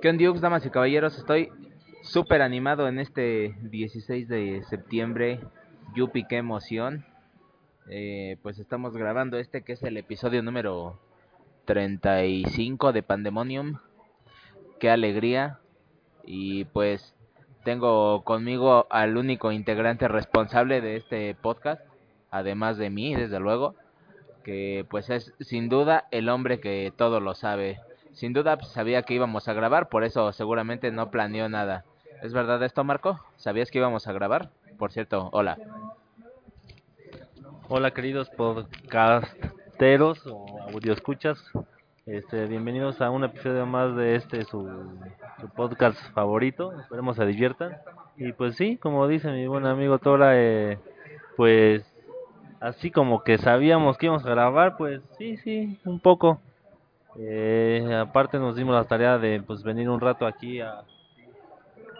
¿Qué onda, damas y caballeros? Estoy súper animado en este 16 de septiembre. Yupi, qué emoción. Eh, pues estamos grabando este que es el episodio número 35 de Pandemonium. Qué alegría. Y pues tengo conmigo al único integrante responsable de este podcast, además de mí, desde luego, que pues es sin duda el hombre que todo lo sabe sin duda pues, sabía que íbamos a grabar, por eso seguramente no planeó nada. ¿Es verdad esto, Marco? ¿Sabías que íbamos a grabar? Por cierto, hola. Hola, queridos podcasteros o escuchas. Este, bienvenidos a un episodio más de este su, podcast favorito. Esperemos se diviertan. Y pues sí, como dice mi buen amigo Tora, eh, pues así como que sabíamos que íbamos a grabar, pues sí, sí, un poco. Eh, aparte nos dimos la tarea de pues venir un rato aquí a,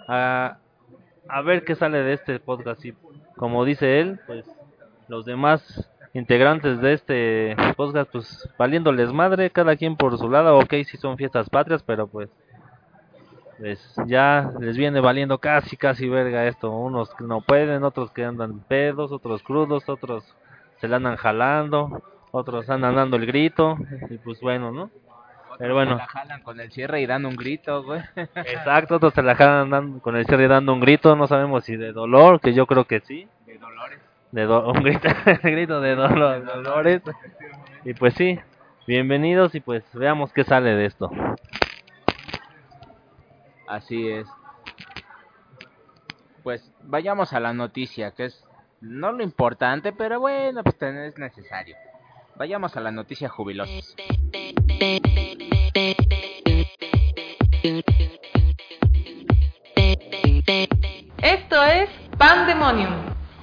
a, ver qué sale de este podcast. Y como dice él, pues los demás integrantes de este podcast pues valiéndoles madre, cada quien por su lado, ok si son fiestas patrias, pero pues pues ya les viene valiendo casi casi verga esto, unos que no pueden, otros que andan pedos, otros crudos, otros se la andan jalando, otros andan dando el grito y pues bueno, ¿no? Pero bueno. Se la jalan con el cierre y dando un grito, güey. Exacto, otros se la jalan con el cierre y dando un grito, no sabemos si de dolor, que yo creo que sí. De dolores. De un grito, grito de, dolor, dolores. Y pues sí, bienvenidos y pues veamos qué sale de esto. Así es. Pues vayamos a la noticia, que es no lo importante, pero bueno, pues es necesario. Vayamos a la noticia jubilosa. Esto es Pandemonium.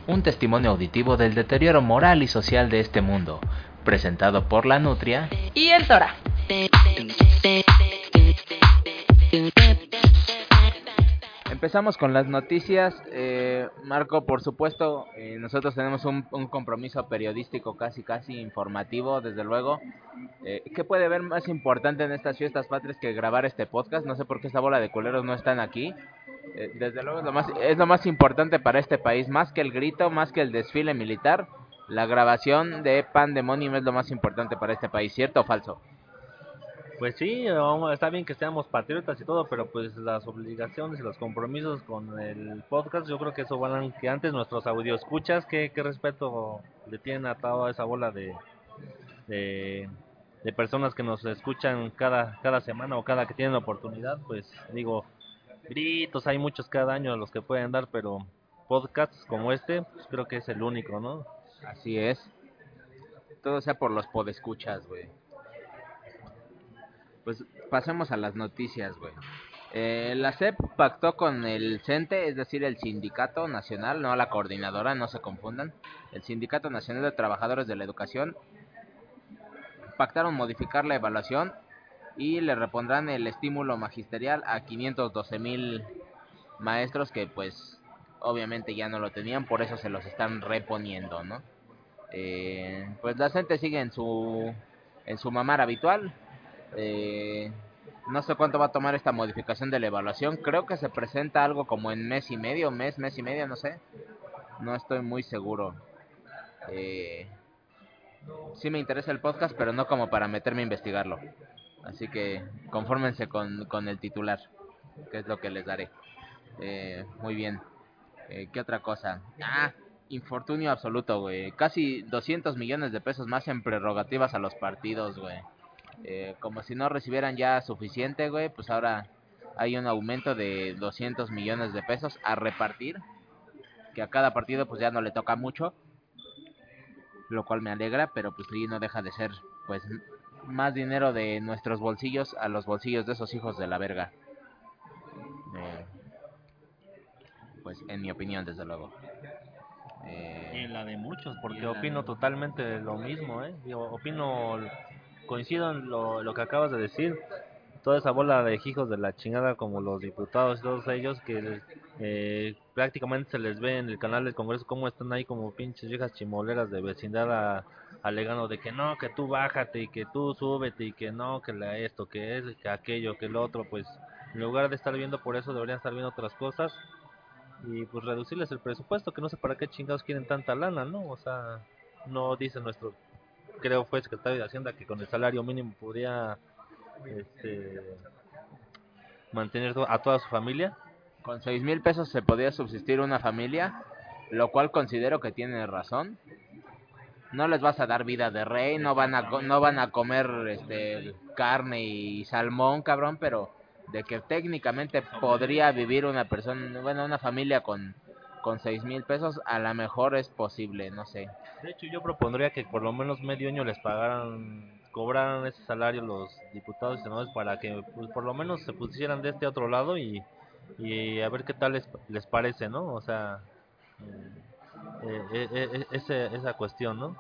Un testimonio auditivo del deterioro moral y social de este mundo, presentado por la Nutria y el Tora. Empezamos con las noticias. Eh, Marco, por supuesto, eh, nosotros tenemos un, compromiso periodístico casi, casi informativo, desde luego. Eh, ¿Qué puede haber más importante en estas fiestas patrias que grabar este podcast? No sé por qué esta bola de culeros no están aquí. Eh, desde luego es lo, más, es lo más importante para este país, más que el grito, más que el desfile militar. La grabación de Pandemonium es lo más importante para este país, ¿cierto o falso? Pues sí, está bien que seamos patriotas y todo, pero pues las obligaciones y los compromisos con el podcast, yo creo que eso van que antes nuestros audio escuchas, ¿qué, qué respeto le tienen a toda esa bola de, de, personas que nos escuchan cada, cada semana o cada que tienen oportunidad, pues digo, gritos, hay muchos cada año a los que pueden dar, pero podcasts como este, pues creo que es el único, ¿no? Así es. Todo sea por los podescuchas, güey. Pues pasemos a las noticias, güey. Eh, la CEP pactó con el CENTE, es decir, el Sindicato Nacional, no la coordinadora, no se confundan. El Sindicato Nacional de Trabajadores de la Educación pactaron modificar la evaluación y le repondrán el estímulo magisterial a 512 mil maestros que pues obviamente ya no lo tenían, por eso se los están reponiendo, ¿no? Eh, pues la CENTE sigue en su en su mamar habitual, eh, no sé cuánto va a tomar esta modificación de la evaluación. Creo que se presenta algo como en mes y medio, mes, mes y medio, no sé. No estoy muy seguro. Eh, sí me interesa el podcast, pero no como para meterme a investigarlo. Así que confórmense con, con el titular, que es lo que les daré. Eh, muy bien. Eh, ¿Qué otra cosa? Ah, infortunio absoluto, güey. Casi 200 millones de pesos más en prerrogativas a los partidos, güey. Eh, como si no recibieran ya suficiente, güey, pues ahora hay un aumento de 200 millones de pesos a repartir, que a cada partido pues ya no le toca mucho, lo cual me alegra, pero pues sí no deja de ser pues más dinero de nuestros bolsillos a los bolsillos de esos hijos de la verga. Eh, pues en mi opinión, desde luego. Eh, Y en la de muchos, porque opino de- totalmente lo mismo, ¿eh? Digo, opino, coincido en lo, que acabas de decir. Toda esa bola de hijos de la chingada, como los diputados y todos ellos, que eh, prácticamente se les ve en el canal del Congreso cómo están ahí como pinches viejas chimoleras de vecindad alegando de que no, que tú bájate y que tú súbete y que no, que la esto, que es, que aquello, que el otro, pues en lugar de estar viendo por eso deberían estar viendo otras cosas y pues reducirles el presupuesto, que no sé para qué chingados quieren tanta lana, ¿no? O sea, no dice nuestro, creo fue secretario de Hacienda que con el salario mínimo podía este, mantener a toda su familia. Con seis mil pesos se podía subsistir una familia, lo cual considero que tiene razón. No les vas a dar vida de rey, no van a no van a comer este carne y salmón, cabrón, pero de que técnicamente podría vivir una persona, bueno, una familia con con seis mil pesos, a lo mejor es posible, no sé. De hecho, yo propondría que por lo menos medio año les pagaran, cobraran ese salario los diputados y senadores para que pues, por lo menos se pusieran de este otro lado y, y a ver qué tal les, les parece, ¿no? O sea, eh, eh, eh, eh, ese- esa cuestión, ¿no?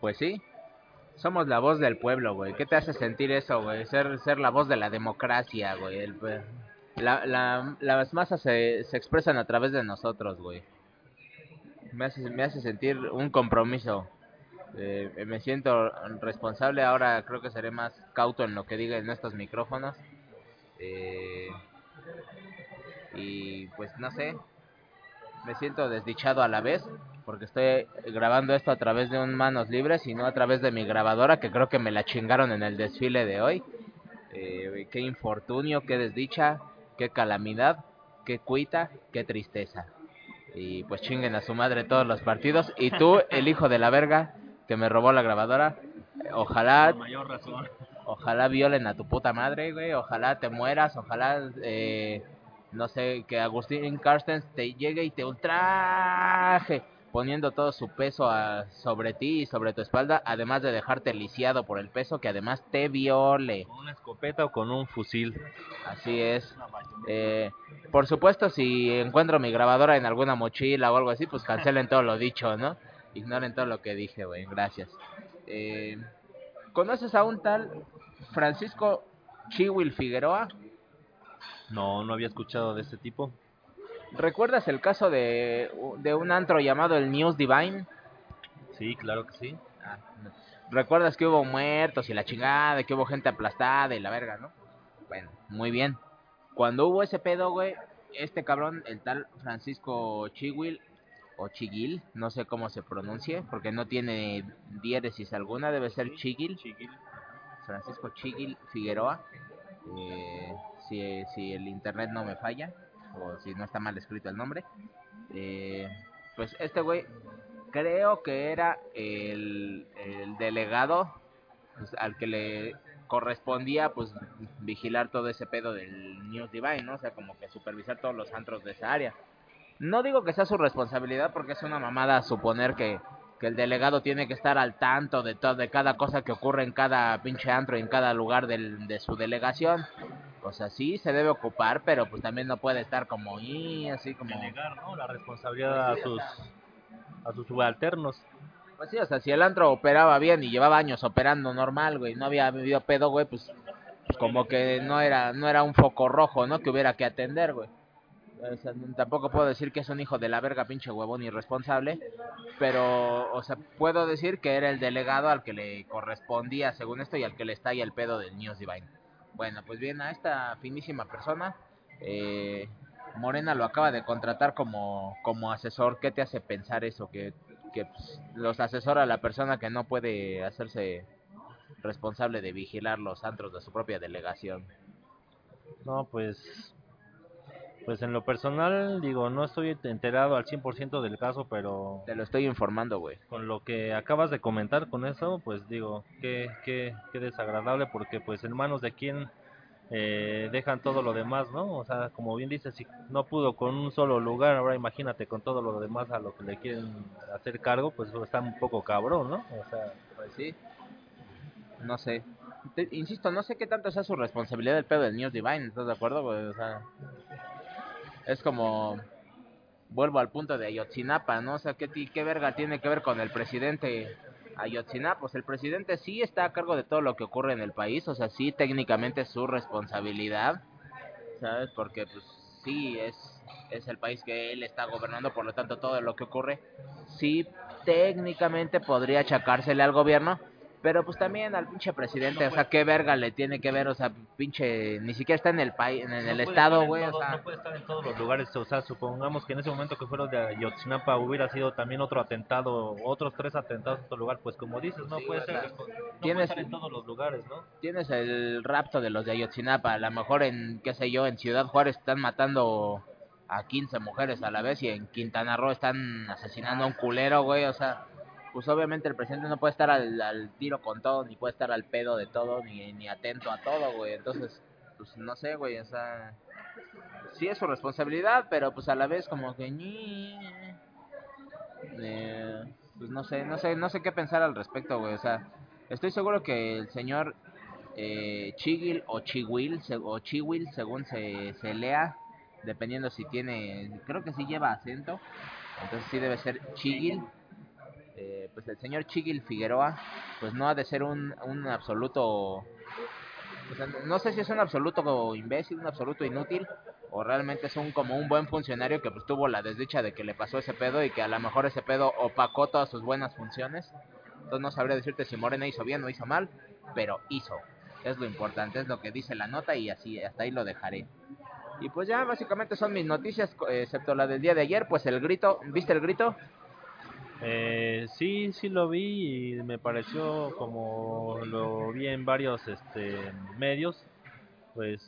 Pues sí. Somos la voz del pueblo, güey. ¿Qué te hace sentir eso, güey? Ser, ser la voz de la democracia, güey. El, la, la, las masas se, se expresan a través de nosotros, güey. Me hace, me hace sentir un compromiso. Eh, me siento responsable. Ahora creo que seré más cauto en lo que diga en estos micrófonos. Eh, y pues no sé. Me siento desdichado a la vez porque estoy grabando esto a través de un manos libres y no a través de mi grabadora que creo que me la chingaron en el desfile de hoy. Eh, qué infortunio, qué desdicha, qué calamidad, qué cuita, qué tristeza. Y pues chinguen a su madre todos los partidos. Y tú, el hijo de la verga que me robó la grabadora, ojalá mayor razón. Ojalá violen a tu puta madre, güey. Ojalá te mueras. Ojalá, eh, no sé, que Agustín Carstens te llegue y te ultraje. Poniendo todo su peso a- sobre ti y sobre tu espalda. Además de dejarte lisiado por el peso. Que además te viole. Con una escopeta o con un fusil. Así es. Eh, por supuesto, si encuentro mi grabadora en alguna mochila o algo así, pues cancelen todo lo dicho, ¿no? Ignoren todo lo que dije, güey. Gracias. Eh, ¿Conoces a un tal Francisco Chihuil Figueroa? No, no había escuchado de este tipo. ¿Recuerdas el caso de, de un antro llamado el News Divine? Sí, claro que sí. Ah, no. ¿Recuerdas que hubo muertos y la chingada, que hubo gente aplastada y la verga, no? Bueno, muy bien. Cuando hubo ese pedo, güey, este cabrón, el tal Francisco Chihuil, o Chiguil, no sé cómo se pronuncie, porque no tiene diéresis alguna, debe ser Chiguil. Francisco Chiguil Figueroa, eh, si, si el internet no me falla, o si no está mal escrito el nombre. Eh, pues este güey creo que era el, el delegado pues, al que le correspondía pues vigilar todo ese pedo del News Divine, ¿no? O sea, como que supervisar todos los antros de esa área. No digo que sea su responsabilidad porque es una mamada suponer que, que el delegado tiene que estar al tanto de todo, de cada cosa que ocurre en cada pinche antro y en cada lugar del, de su delegación. O sea, sí se debe ocupar, pero pues también no puede estar como y así como Delegar, ¿no? La responsabilidad a sus, a sus subalternos. Pues sí, o sea, si el antro operaba bien y llevaba años operando normal, güey, no había habido pedo, güey, pues, pues como que no era no era un foco rojo, ¿no? Que hubiera que atender, güey. O sea, tampoco puedo decir que es un hijo de la verga, pinche huevón irresponsable, pero, o sea, puedo decir que era el delegado al que le correspondía, según esto, y al que le estalla el pedo del News Divine. Bueno, pues bien, a esta finísima persona, eh, Morena lo acaba de contratar como, como asesor. ¿Qué te hace pensar eso? Que, que pues, los asesora la persona que no puede hacerse responsable de vigilar los antros de su propia delegación. No, pues pues en lo personal digo, no estoy enterado al 100% del caso, pero Te lo estoy informando, güey. con lo que acabas de comentar con eso, pues digo, qué qué qué desagradable porque pues en manos de quién eh, dejan todo lo demás, ¿no? O sea, como bien dices, si no pudo con un solo lugar, ahora imagínate con todo lo demás a lo que le quieren hacer cargo, pues eso está un poco cabrón, ¿no? O sea, Pues sí. no sé. Te- insisto, no sé qué tanto sea su responsabilidad el pedo del News Divine, ¿estás de acuerdo? O sea, es como vuelvo al punto de Ayotzinapa, ¿no? O sea, ¿qué, qué verga tiene que ver con el presidente Ayotzinapa? Pues el presidente sí está a cargo de todo lo que ocurre en el país, o sea, sí técnicamente es su responsabilidad, ¿sabes? Porque pues sí es es el país que él está gobernando, por lo tanto todo lo que ocurre sí técnicamente podría achacársele al gobierno, pero pues también al pinche presidente, o sea, qué verga le tiene que ver, o sea, pinche ni siquiera está en el país, en el No estado, güey, o sea, No puede estar en todos los lugares, o sea, supongamos que en ese momento que fueron de Ayotzinapa hubiera sido también otro atentado, otros tres atentados en otro lugar, pues como dices, no Sí, puede ser, no puede tienes- estar en todos los lugares, ¿no? tienes el rapto de los de Ayotzinapa, a lo mejor en, qué sé yo, en Ciudad Juárez están matando a 15 mujeres a la vez y en Quintana Roo están asesinando a un culero, güey, o sea, pues obviamente el presidente no puede estar al, tiro con todo, ni puede estar al pedo de todo, ni, ni atento a todo, güey, entonces, pues no sé, güey, o sea, sí es su responsabilidad, pero pues a la vez como que... eh, pues no sé, no sé, no sé qué pensar al respecto, güey, o sea, estoy seguro que el señor eh, Chigil o Chihuil o Chihuil según se, se lea dependiendo si tiene creo que sí lleva acento entonces sí debe ser Chigil Eh, pues el señor Chigil Figueroa pues no ha de ser un, un absoluto no sé si es un absoluto imbécil un absoluto inútil o realmente es un como un buen funcionario que pues tuvo la desdicha de que le pasó ese pedo y que a lo mejor ese pedo opacó todas sus buenas funciones entonces no sabría decirte si Morena hizo bien o hizo mal, pero hizo. Es lo importante, es lo que dice la nota y así hasta ahí lo dejaré. Y pues ya básicamente son mis noticias, excepto la del día de ayer, pues el grito, ¿viste el grito? Eh, sí, sí lo vi y me pareció como lo vi en varios este, medios, pues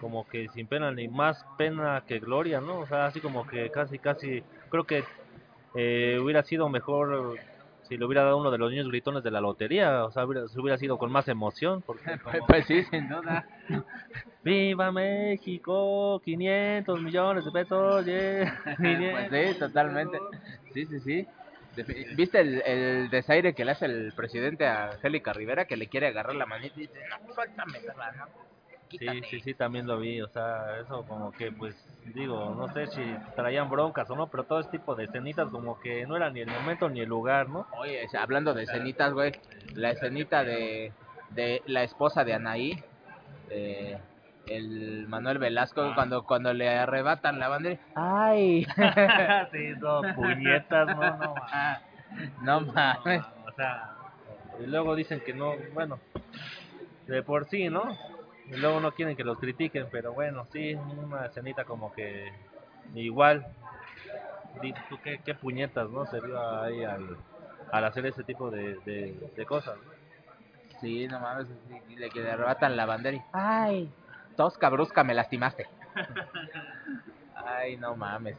como que sin pena ni más pena que gloria, ¿no? O sea, así como que casi, casi, creo que eh, hubiera sido mejor si le hubiera dado uno de los niños gritones de la lotería, o sea, hubiera, se hubiera sido con más emoción, porque como, Pues sí, sin duda. ¡Viva México! 500 millones de pesos, yeah, pues 500 sí, totalmente. Sí, sí, sí. ¿Viste el, el desaire que le hace el presidente a Angélica Rivera que le quiere agarrar la manita y dice, no, suéltame, no, Sí, quítate"? sí, sí, también lo vi, o sea, eso como que, pues, digo, no sé si traían broncas o no, pero todo este tipo de escenitas como que no era ni el momento ni el lugar, ¿no? Oye, o sea, hablando de escenitas, güey, la escenita de, de la esposa de Anaí, eh, el Manuel Velasco, cuando cuando le arrebatan la bandera, ¡ay! sí, no, puñetas, no, no, no mames. o sea, y luego dicen que no, bueno, de por sí, ¿no? Y luego no quieren que los critiquen, pero bueno, sí, una escenita como que igual, di tú qué, qué puñetas, ¿no? Se vio ahí al, al hacer ese tipo de, de, de cosas, ¿no? Sí, no mames, sí, y le que le arrebatan la bandera y, ¡ay! Tosca, brusca, me lastimaste. Ay, no mames.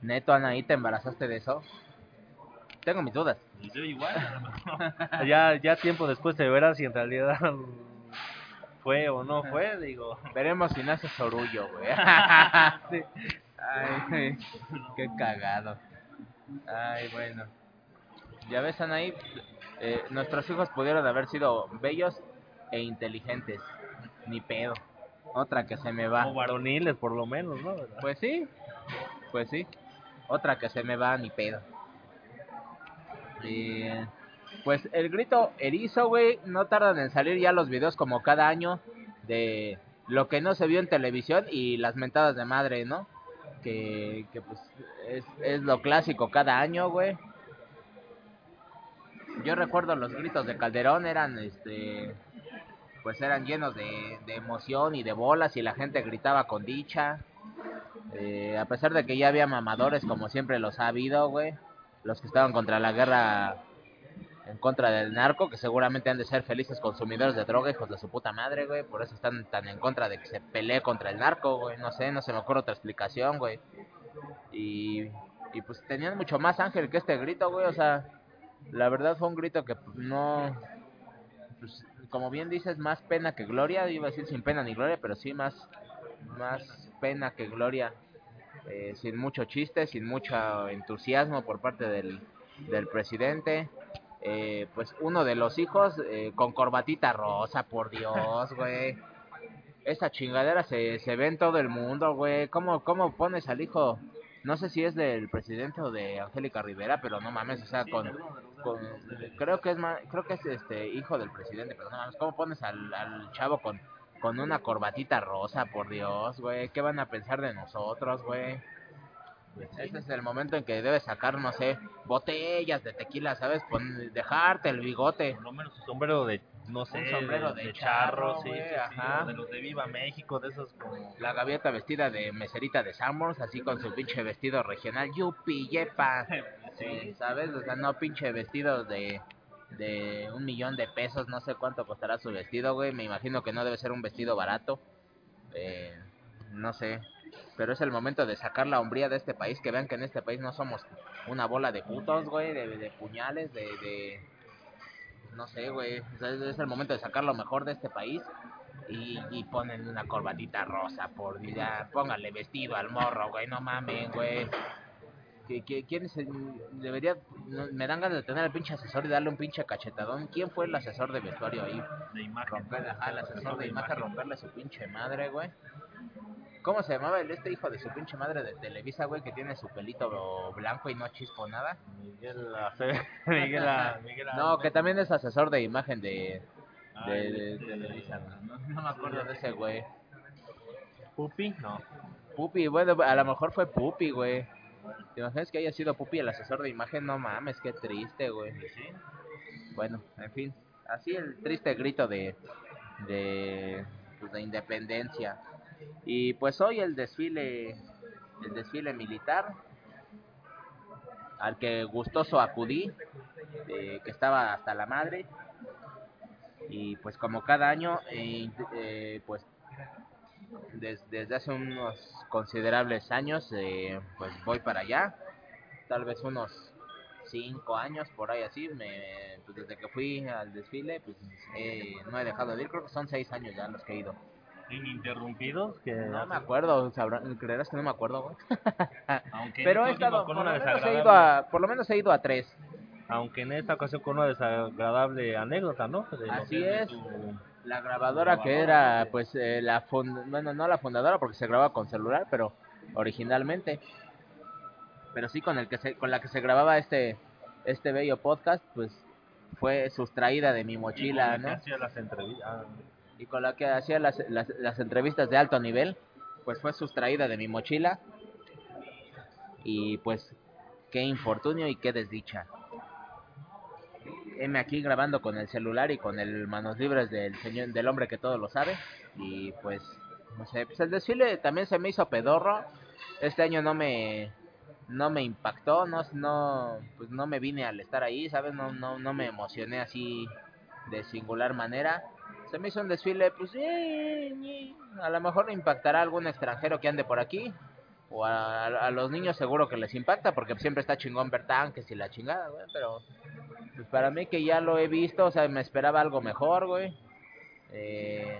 Neto, Anaí, ¿te embarazaste de eso? Tengo mis dudas. Y yo igual, ya, ya tiempo después se verá si en realidad fue o no fue, digo. Veremos si nace Sorullo, güey. Sí. Ay, qué cagado. Ay, bueno. Ya ves, Anaí, eh, nuestros hijos pudieron haber sido bellos e inteligentes. Ni pedo. Otra que se me va. O varoniles, por lo menos, ¿no? Pues sí, pues sí. Otra que se me va, ni pedo. Eh, pues el grito erizo, güey, no tardan en salir ya los videos como cada año de lo que no se vio en televisión y las mentadas de madre, ¿no? Que, que pues es, es lo clásico cada año, güey. Yo recuerdo los gritos de Calderón eran, este, pues eran llenos de, de emoción y de bolas y la gente gritaba con dicha. Eh, a pesar de que ya había mamadores, como siempre los ha habido, güey. Los que estaban contra la guerra en contra del narco, que seguramente han de ser felices consumidores de droga, hijos de su puta madre, güey. Por eso están tan en contra de que se pelee contra el narco, güey. No sé, no se me ocurre otra explicación, güey. Y, y pues tenían mucho más ángel que este grito, güey. O sea, la verdad fue un grito que pues, no... Pues, como bien dices, más pena que gloria. Iba a decir sin pena ni gloria, pero sí más, más pena que gloria. Eh, sin mucho chiste, sin mucho entusiasmo por parte del, del presidente. eh, pues uno de los hijos eh, con corbatita rosa, por Dios, güey. Esa chingadera se, se ve en todo el mundo, güey. ¿Cómo, ¿Cómo pones al hijo? No sé si es del presidente o de Angélica Rivera, pero no mames, o sea, con, con creo que es creo que es este hijo del presidente, pero no mames, ¿cómo pones al, al chavo con con una corbatita rosa, por Dios, güey? ¿Qué van a pensar de nosotros, güey? Ese es el momento en que debes sacar, no sé, botellas de tequila, ¿sabes? Pon- dejarte el bigote. Por lo menos su sombrero de, no sé, sombrero de charro, sí, ajá. de los de Viva México, de esos como... La gaviota vestida de meserita de Summers, así con su pinche vestido regional. Yupi, yepa. Sí, ¿sabes? O sea, no pinche vestido de, de un millón de pesos, no sé cuánto costará su vestido, güey. Me imagino que no debe ser un vestido barato. Eh, no sé. Pero es el momento de sacar la hombría de este país, que vean que en este país no somos una bola de putos, güey, de, de puñales, de... de no sé, güey. O sea, es- el momento de sacar lo mejor de este país. Y, y ponen una corbatita rosa, por ya, póngale vestido al morro, güey, no mamen, güey. que, que- ¿Quién es el- debería, no, me dan ganas de tener al pinche asesor y darle un pinche cachetadón. ¿Quién fue el asesor de vestuario ahí? De imagen. Romper, ajá, el asesor de imagen, romperle su pinche madre, güey. ¿Cómo se llamaba el este hijo de su pinche madre de Televisa, güey, que tiene su pelito blanco y no chispo nada? Miguel Ace- Miguel, A- Miguel A- No, que también es asesor de imagen de, Ah, de, el de Televisa. No, no me acuerdo de ese güey. Pupi, no. Pupi, bueno, a lo mejor fue Pupi, güey. ¿Te imaginas que haya sido Pupi el asesor de imagen? No mames, qué triste, güey. Sí. Bueno, en fin, así el triste grito de de, pues, de independencia. Y pues hoy el desfile el desfile militar al que gustoso acudí, eh, que estaba hasta la madre. Y pues como cada año, eh, eh, pues des- desde hace unos considerables años, eh, pues voy para allá. Tal vez unos cinco años por ahí así, me, pues desde que fui al desfile, pues eh, no he dejado de ir, creo que son seis años ya los que he ido. Ininterrumpidos, que No me acuerdo, sabrán, creerás que no me acuerdo, güey? aunque Pero he esta estado, con por una lo, menos he ido a, por lo menos he ido a tres. aunque en esta ocasión con una desagradable anécdota, ¿no? De Así es. tu- La grabadora que era, pues, eh, la fund bueno, no la fundadora porque se grababa con celular, pero originalmente. Pero sí con el que se, con la que se grababa este, este bello podcast, pues, fue sustraída de mi mochila, y con ¿no? las entrevistas. Y con la que hacía las, las, las entrevistas de alto nivel, pues fue sustraída de mi mochila. Y pues, qué infortunio y qué desdicha. Heme aquí grabando con el celular y con el manos libres del señor, del hombre que todo lo sabe. Y pues, no sé, pues el desfile también se me hizo pedorro. Este año no me, no me impactó, no, no, pues no me vine al estar ahí, ¿sabes? No, no, no me emocioné así de singular manera. Se me hizo un desfile, pues, eh, eh, a lo mejor impactará a algún extranjero que ande por aquí. O a, a los niños seguro que les impacta, porque siempre está chingón ver tanques y la chingada, güey. Pero, pues para mí que ya lo he visto, o sea, me esperaba algo mejor, güey. Eh,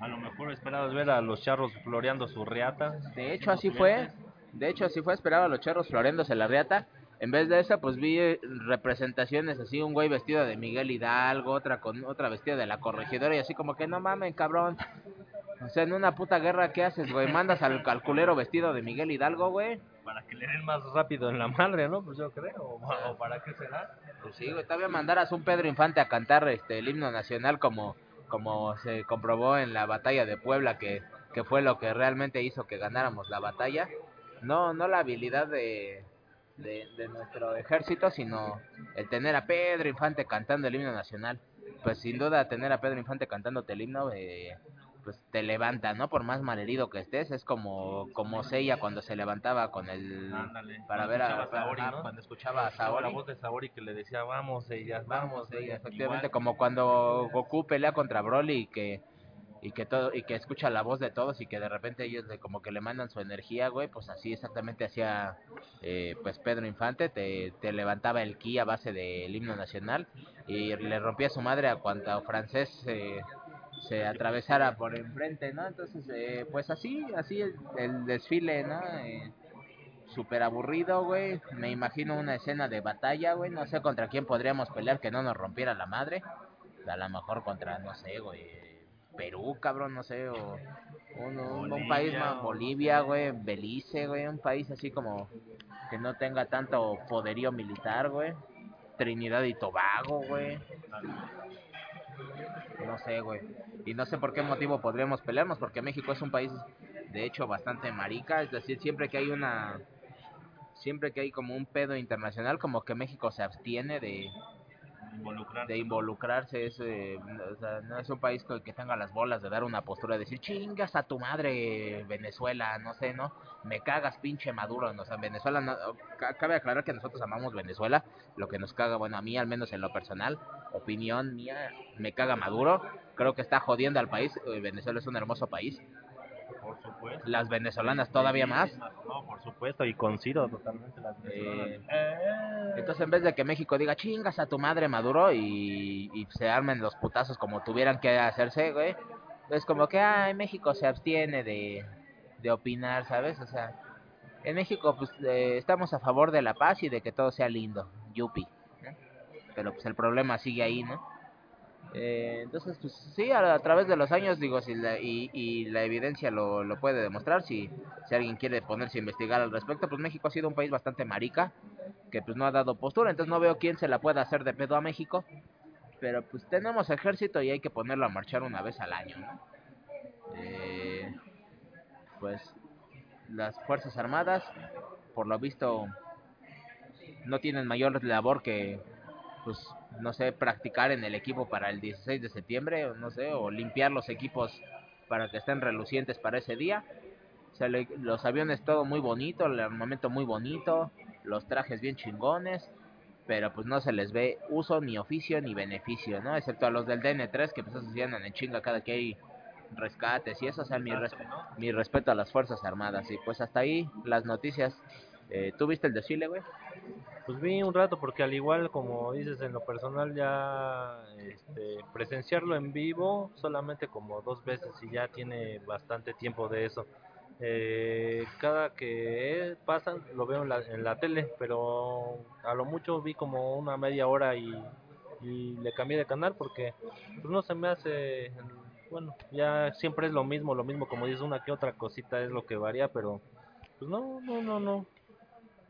A lo mejor esperabas ver a los charros floreando su riata. de hecho, así fue. De hecho, así fue. Esperaba a los charros floreándose la riata. En vez de esa, pues vi eh, representaciones así, un güey vestido de Miguel Hidalgo, otra con otra vestida de la corregidora y así como que no mamen, cabrón. O sea, en una puta guerra, ¿qué haces, güey? Mandas al calculero vestido de Miguel Hidalgo, güey. Para que le den más rápido en la madre, ¿no? Pues yo creo. ¿O, o para qué será? Pues sí, güey, todavía mandaras un Pedro Infante a cantar este el himno nacional como como se comprobó en la batalla de Puebla que, que fue lo que realmente hizo que ganáramos la batalla. No, no la habilidad de, de, de nuestro ejército, sino el tener a Pedro Infante cantando el himno nacional. Pues sin duda tener a Pedro Infante cantándote el himno, eh, pues te levanta, ¿no? Por más malherido que estés, es como como Seiya cuando se levantaba con el Ándale. para ver a, Saori, ¿no? cuando escuchaba a Escuchaba la Saori. voz de Saori que le decía, vamos, ella, Vamos, efectivamente, Igual. como cuando Goku pelea contra Broly que y que todo y que escucha la voz de todos y que de repente ellos como que le mandan su energía, güey, pues así exactamente hacía eh, pues Pedro Infante, te, levantaba el ki a base del himno nacional y le rompía su madre a cuanto francés se atravesara por enfrente, ¿no? Entonces, eh, pues así, así el, el desfile, ¿no? Eh, súper aburrido, güey. Me imagino una escena de batalla, güey. No sé contra quién podríamos pelear que no nos rompiera la madre. A lo mejor contra, no sé, güey. Perú, cabrón, no sé, o un, un- un país más, Bolivia, güey, Belice, güey, un país así como que no tenga tanto poderío militar, güey. Trinidad y Tobago, güey. No sé, güey. Y no sé por qué motivo podríamos pelearnos, porque México es un país, de hecho, bastante marica. Es decir, siempre que hay una... Siempre que hay como un pedo internacional, como que México se abstiene de, de involucrarse. Es, eh, o sea, no es un país que, que tenga las bolas de dar una postura de decir, chingas a tu madre, Venezuela, no sé, ¿no? Me cagas, pinche Maduro. O sea, Venezuela, no, ca- cabe aclarar que nosotros amamos Venezuela. Lo que nos caga, bueno, a mí al menos en lo personal, opinión mía, me caga Maduro. Creo que está jodiendo al país. Eh, Venezuela es un hermoso país. Por supuesto. Las venezolanas todavía más. No, por supuesto, y coincido totalmente las Eh, venezolanas. Entonces, en vez de que México diga chingas a tu madre Maduro y, y se armen los putazos como tuvieran que hacerse, güey, es como que, ay, México se abstiene de, de opinar, ¿sabes? O sea, en México, pues, eh, estamos a favor de la paz y de que todo sea lindo, yupi. ¿no? Pero, pues, el problema sigue ahí, ¿no? Eh, entonces, pues, sí, a, través de los años, digo, si la, y, y la evidencia lo, puede demostrar, si, si alguien quiere ponerse a investigar al respecto, pues México ha sido un país bastante marica, que pues no ha dado postura, entonces no veo quién se la pueda hacer de pedo a México, pero pues tenemos ejército y hay que ponerlo a marchar una vez al año. Eh, pues las Fuerzas Armadas, por lo visto, no tienen mayor labor que, pues, no sé, practicar en el equipo para el 16 de septiembre, no sé, o limpiar los equipos para que estén relucientes para ese día. Los aviones todo muy bonito, el armamento muy bonito, los trajes bien chingones, pero pues no se les ve uso ni oficio ni beneficio, ¿no? Excepto a los del DN3 que pues sí andan en chinga cada que hay rescates y eso, o sea, mi, mi respeto a las Fuerzas Armadas. Y pues hasta ahí las noticias. Eh, ¿Tú viste el desfile, güey? Pues vi un rato porque al igual como dices en lo personal ya este, presenciarlo en vivo solamente como dos veces y ya tiene bastante tiempo de eso. Eh, cada que pasan lo veo en la, en la tele, pero a lo mucho vi como una media hora y, y le cambié de canal porque pues no se me hace, bueno, ya siempre es lo mismo, lo mismo como dices, una que otra cosita es lo que varía, pero pues no, no, no, no,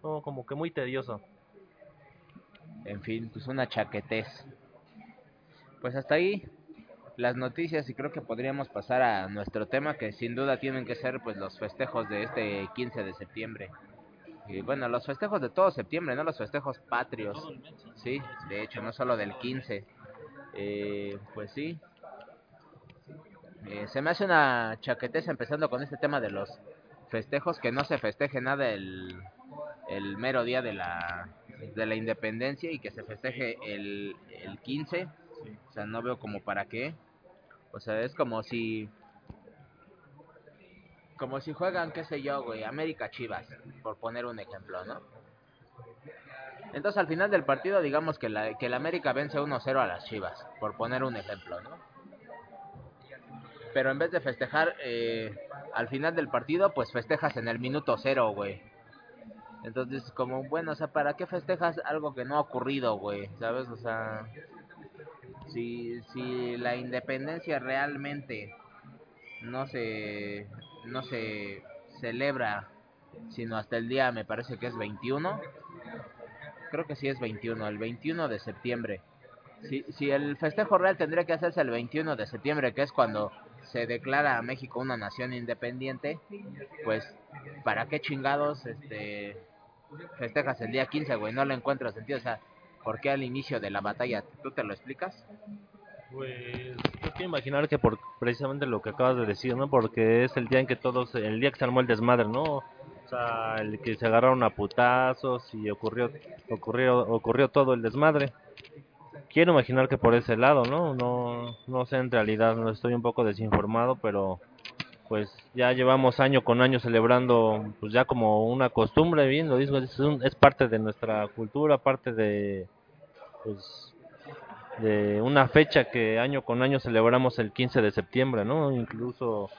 no, como que muy tedioso. En fin, pues una chaquetez. Pues hasta ahí las noticias y creo que podríamos pasar a nuestro tema que sin duda tienen que ser pues los festejos de este 15 de septiembre. Y bueno, los festejos de todo septiembre, no los festejos patrios. Sí, de hecho, no solo del 15. Eh, pues sí. Eh, se me hace una chaquetez empezando con este tema de los festejos, que no se festeje nada el, el mero día de la, de la independencia y que se festeje el, el 15. O sea, no veo como para qué. O sea, es como si... Como si juegan, qué sé yo, güey, América Chivas, por poner un ejemplo, ¿no? Entonces al final del partido digamos que la, que el América vence 1-0 a las Chivas, por poner un ejemplo, ¿no? Pero en vez de festejar eh, al final del partido, pues festejas en el minuto cero, güey. Entonces, como, bueno, o sea, ¿para qué festejas algo que no ha ocurrido, güey? ¿Sabes? O sea, si, si la independencia realmente no se, no se celebra, sino hasta el día, me parece que es 21, creo que sí es 21, el 21 de septiembre. Si, si el festejo real tendría que hacerse el 21 de septiembre, que es cuando se declara a México una nación independiente, pues ¿para qué chingados este festejas el día 15, güey? No le encuentro sentido, o sea, ¿por qué al inicio de la batalla? ¿Tú te lo explicas? Pues yo quiero imaginar que por precisamente lo que acabas de decir, ¿no? Porque es el día en que todos, el día que se armó el desmadre, ¿no? O sea, el que se agarraron a putazos y ocurrió, ocurrió, ocurrió todo el desmadre. Quiero imaginar que por ese lado, ¿no? No, no sé en realidad, no estoy un poco desinformado, pero pues ya llevamos año con año celebrando, pues ya como una costumbre, bien lo digo, es, es parte de nuestra cultura, parte de, pues de una fecha que año con año celebramos el 15 de septiembre, ¿no? Incluso,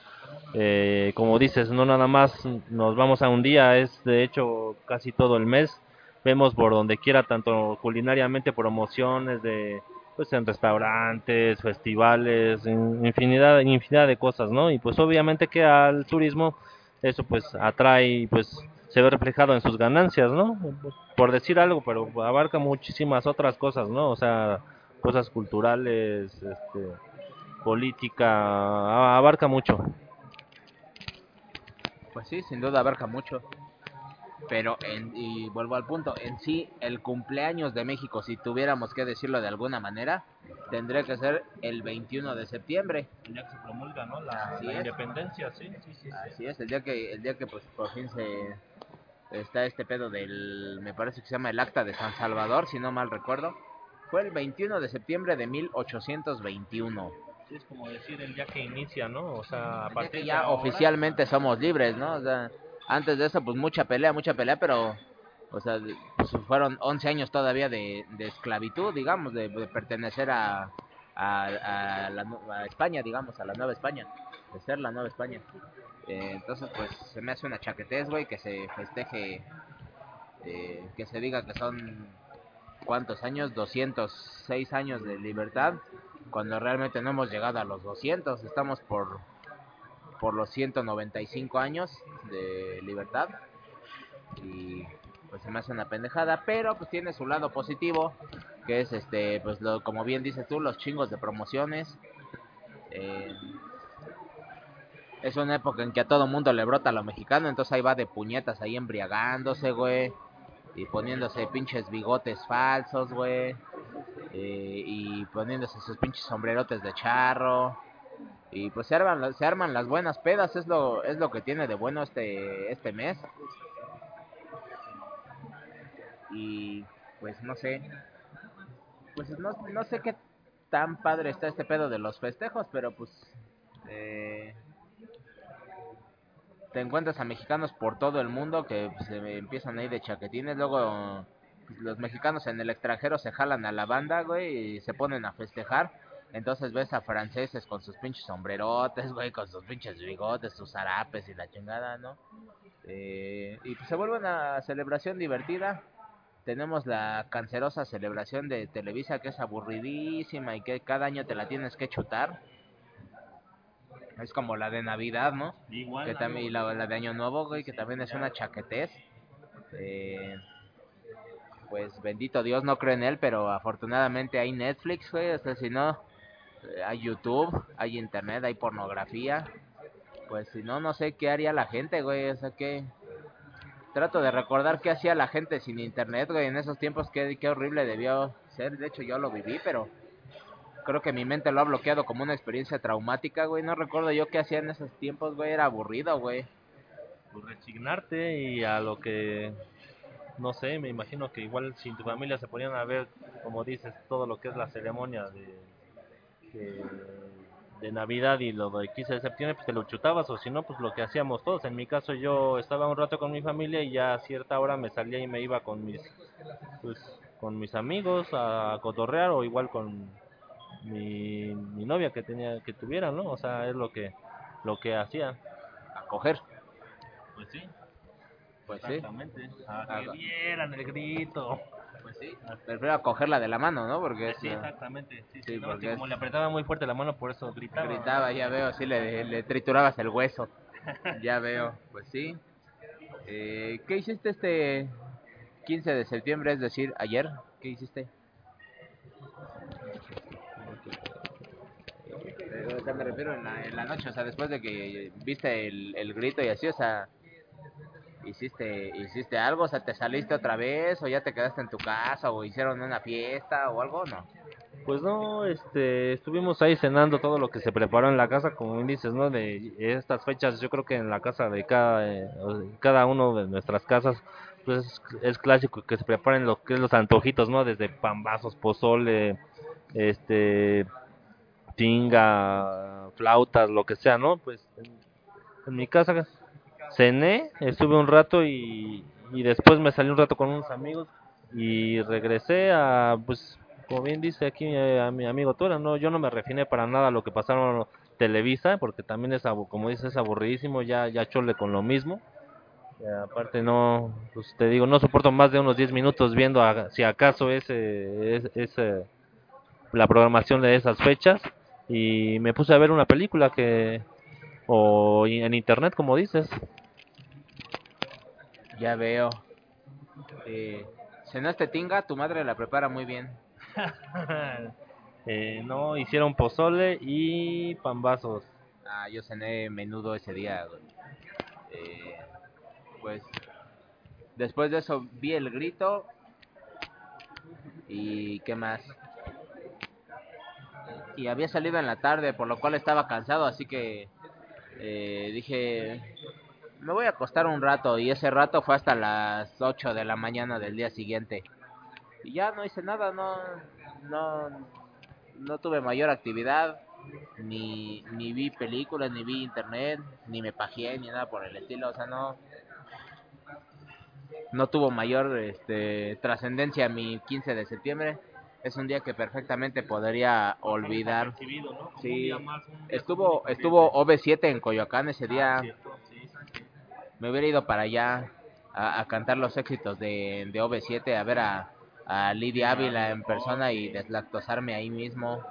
eh, como dices, no nada más nos vamos a un día, es de hecho casi todo el mes. Vemos por donde quiera, tanto culinariamente, promociones de pues en restaurantes, festivales, infinidad, infinidad de cosas, ¿no? Y pues obviamente que al turismo eso pues atrae, pues se ve reflejado en sus ganancias, ¿no? Por decir algo, pero abarca muchísimas otras cosas, ¿no? O sea, cosas culturales, este, política, abarca mucho. Pues sí, sin duda abarca mucho. Pero, en, y vuelvo al punto, en sí, el cumpleaños de México, si tuviéramos que decirlo de alguna manera, tendría que ser el 21 de septiembre. El día que se promulga, ¿no? La, independencia, sí, sí, sí. Así es, el día que, el día que pues, por fin se está este pedo del, me parece que se llama el Acta de San Salvador, si no mal recuerdo. Fue el 21 de septiembre de 1821. Sí, es como decir el día que inicia, ¿no? O sea, a partir ya oficialmente somos libres, ¿no? O sea, antes de eso, pues mucha pelea, mucha pelea, pero, o sea, pues fueron 11 años todavía de, esclavitud, digamos, de, pertenecer a, a, la, España, digamos, a la Nueva España, de ser la Nueva España. Eh, entonces, pues se me hace una chaquetez, güey, que se festeje, eh, que se diga que son, ¿cuántos años? 206 años de libertad, cuando realmente no hemos llegado a los 200, estamos por por los 195 años de libertad y pues se me hace una pendejada, pero pues tiene su lado positivo, que es este, pues lo, como bien dices tú, los chingos de promociones. Eh, es una época en que a todo mundo le brota lo mexicano, entonces ahí va de puñetas ahí embriagándose, güey, y poniéndose pinches bigotes falsos, güey, eh, y poniéndose sus pinches sombrerotes de charro y pues se arman, se arman las buenas pedas, es lo, es lo que tiene de bueno este, este mes. Y pues no sé, pues no, no sé qué tan padre está este pedo de los festejos, pero pues eh, te encuentras a mexicanos por todo el mundo que pues, se empiezan a ir de chaquetines, luego pues, los mexicanos en el extranjero se jalan a la banda, güey, y se ponen a festejar entonces ves a franceses con sus pinches sombrerotes, güey, con sus pinches bigotes, sus zarapes y la chingada, ¿no? Eh, y pues se vuelve una celebración divertida. Tenemos la cancerosa celebración de Televisa que es aburridísima y que cada año te la tienes que chutar. Es como la de Navidad, ¿no? Igual. Que también, y la, de Año Nuevo, güey, que también es una chaquetez. Eh, pues bendito Dios, no creo en él, pero afortunadamente hay Netflix, güey. O sea, si no, hay YouTube, hay internet, hay pornografía. Pues si no, no sé qué haría la gente, güey. O sea, que trato de recordar qué hacía la gente sin internet, güey. En esos tiempos, qué, qué horrible debió ser. De hecho, yo lo viví, pero creo que mi mente lo ha bloqueado como una experiencia traumática, güey. No recuerdo yo qué hacía en esos tiempos, güey. Era aburrido, güey. Pues resignarte y a lo que no sé, me imagino que igual sin tu familia se ponían a ver, como dices, todo lo que es la ceremonia de de Navidad y lo de 15 de septiembre, pues te lo chutabas, o si no, pues lo que hacíamos todos. En mi caso, yo estaba un rato con mi familia y ya a cierta hora me salía y me iba con mis, pues, con mis amigos a cotorrear o igual con mi, mi novia que tenía, que tuviera, ¿no? O sea, es lo que, lo que hacía. A coger. Pues sí. Pues Exactamente. sí. A que vieran el grito. Sí, prefiero cogerla de la mano, ¿no? Porque sí, exactamente. Sí, porque como le apretaba muy fuerte la mano, por eso gritaba. Gritaba, ya veo, sí, le, le triturabas el hueso. ya veo, pues sí. Eh, ¿Qué hiciste este 15 de septiembre, es decir, ayer? ¿Qué hiciste? Eh, o sea, me refiero en la, en la noche, o sea, después de que viste el, el grito y así, o sea, hiciste hiciste algo, o sea, te saliste otra vez o ya te quedaste en tu casa o hicieron una fiesta o algo, ¿no? Pues no, este, estuvimos ahí cenando todo lo que se preparó en la casa, como dices, ¿no? De estas fechas, yo creo que en la casa de cada, eh, cada uno de nuestras casas, pues es, clásico que se preparen lo que es los antojitos, ¿no? Desde pambazos, pozole, este, tinga, flautas, lo que sea, ¿no? Pues en mi casa cené, estuve un rato y, y después me salí un rato con unos amigos y regresé a pues como bien dice aquí eh, a mi amigo Tora, no, yo no me refiné para nada a lo que pasaron Televisa, porque también es, como dices, es aburridísimo, ya, ya chole con lo mismo. aparte no, pues te digo, no soporto más de unos 10 minutos viendo si acaso ese, es, ese, la programación de esas fechas y me puse a ver una película que o en internet como dices ya veo. Eh, cenaste tinga tu madre la prepara muy bien. Eh, no hicieron pozole y pambazos. Ah yo cené menudo ese día eh, pues después de eso vi el grito y qué más. Y había salido en la tarde, por lo cual estaba cansado, así que eh, dije, me voy a acostar un rato y ese rato fue hasta las 8 de la mañana del día siguiente. Y ya no hice nada, no no no tuve mayor actividad, ni ni vi películas, ni vi internet, ni me pajeé ni nada por el estilo, o sea, no no tuvo mayor este trascendencia mi 15 de septiembre es un día que perfectamente podría olvidar. Sí, estuvo estuvo OV7 en Coyoacán ese día. Ah, Me hubiera ido para allá a, cantar los éxitos de, de OV7, a ver a, a Lidia Ávila en persona y deslactosarme ahí mismo.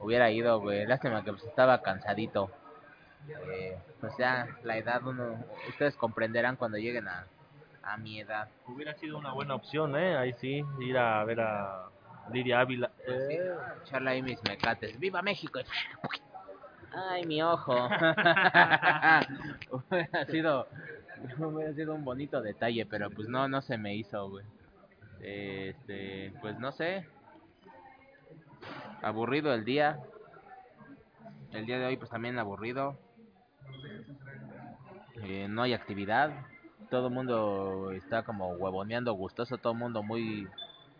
Hubiera ido, güey. Lástima que pues, estaba cansadito. Eh, pues ya, la edad, uno, ustedes comprenderán cuando lleguen a, a mi edad. Hubiera sido una buena opción, ¿eh? Ahí sí, ir a ver a Lidia Ávila. Eh. Echarle ahí mis mecates. ¡Viva México! ¡Ay, mi ojo! hubiera sido hubiera sido un bonito detalle, pero pues no, no se me hizo, güey. Este, pues no sé. Aburrido el día. El día de hoy pues también aburrido. Eh, no hay actividad. Todo el mundo está como huevoneando gustoso, todo el mundo muy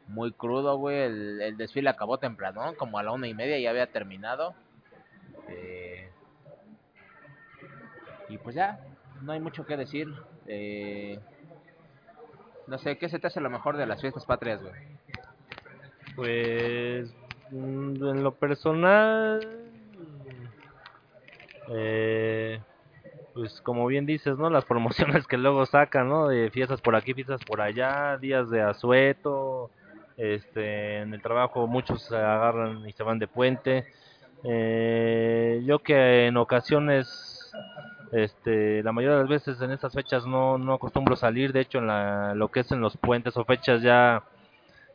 muy crudo, güey. El, desfile acabó temprano, como a la una y media ya había terminado. Eh, y pues ya, no hay mucho que decir. Eh, no sé, ¿qué se te hace lo mejor de las fiestas patrias, güey? Pues, mm, en lo personal, eh, pues como bien dices, ¿no? Las promociones que luego sacan, ¿no? De fiestas por aquí, fiestas por allá, días de asueto, este, en el trabajo muchos se agarran y se van de puente. Eh, yo que en ocasiones, este, la mayoría de las veces en estas fechas no, no acostumbro salir, de hecho en la, lo que es en los puentes o fechas ya,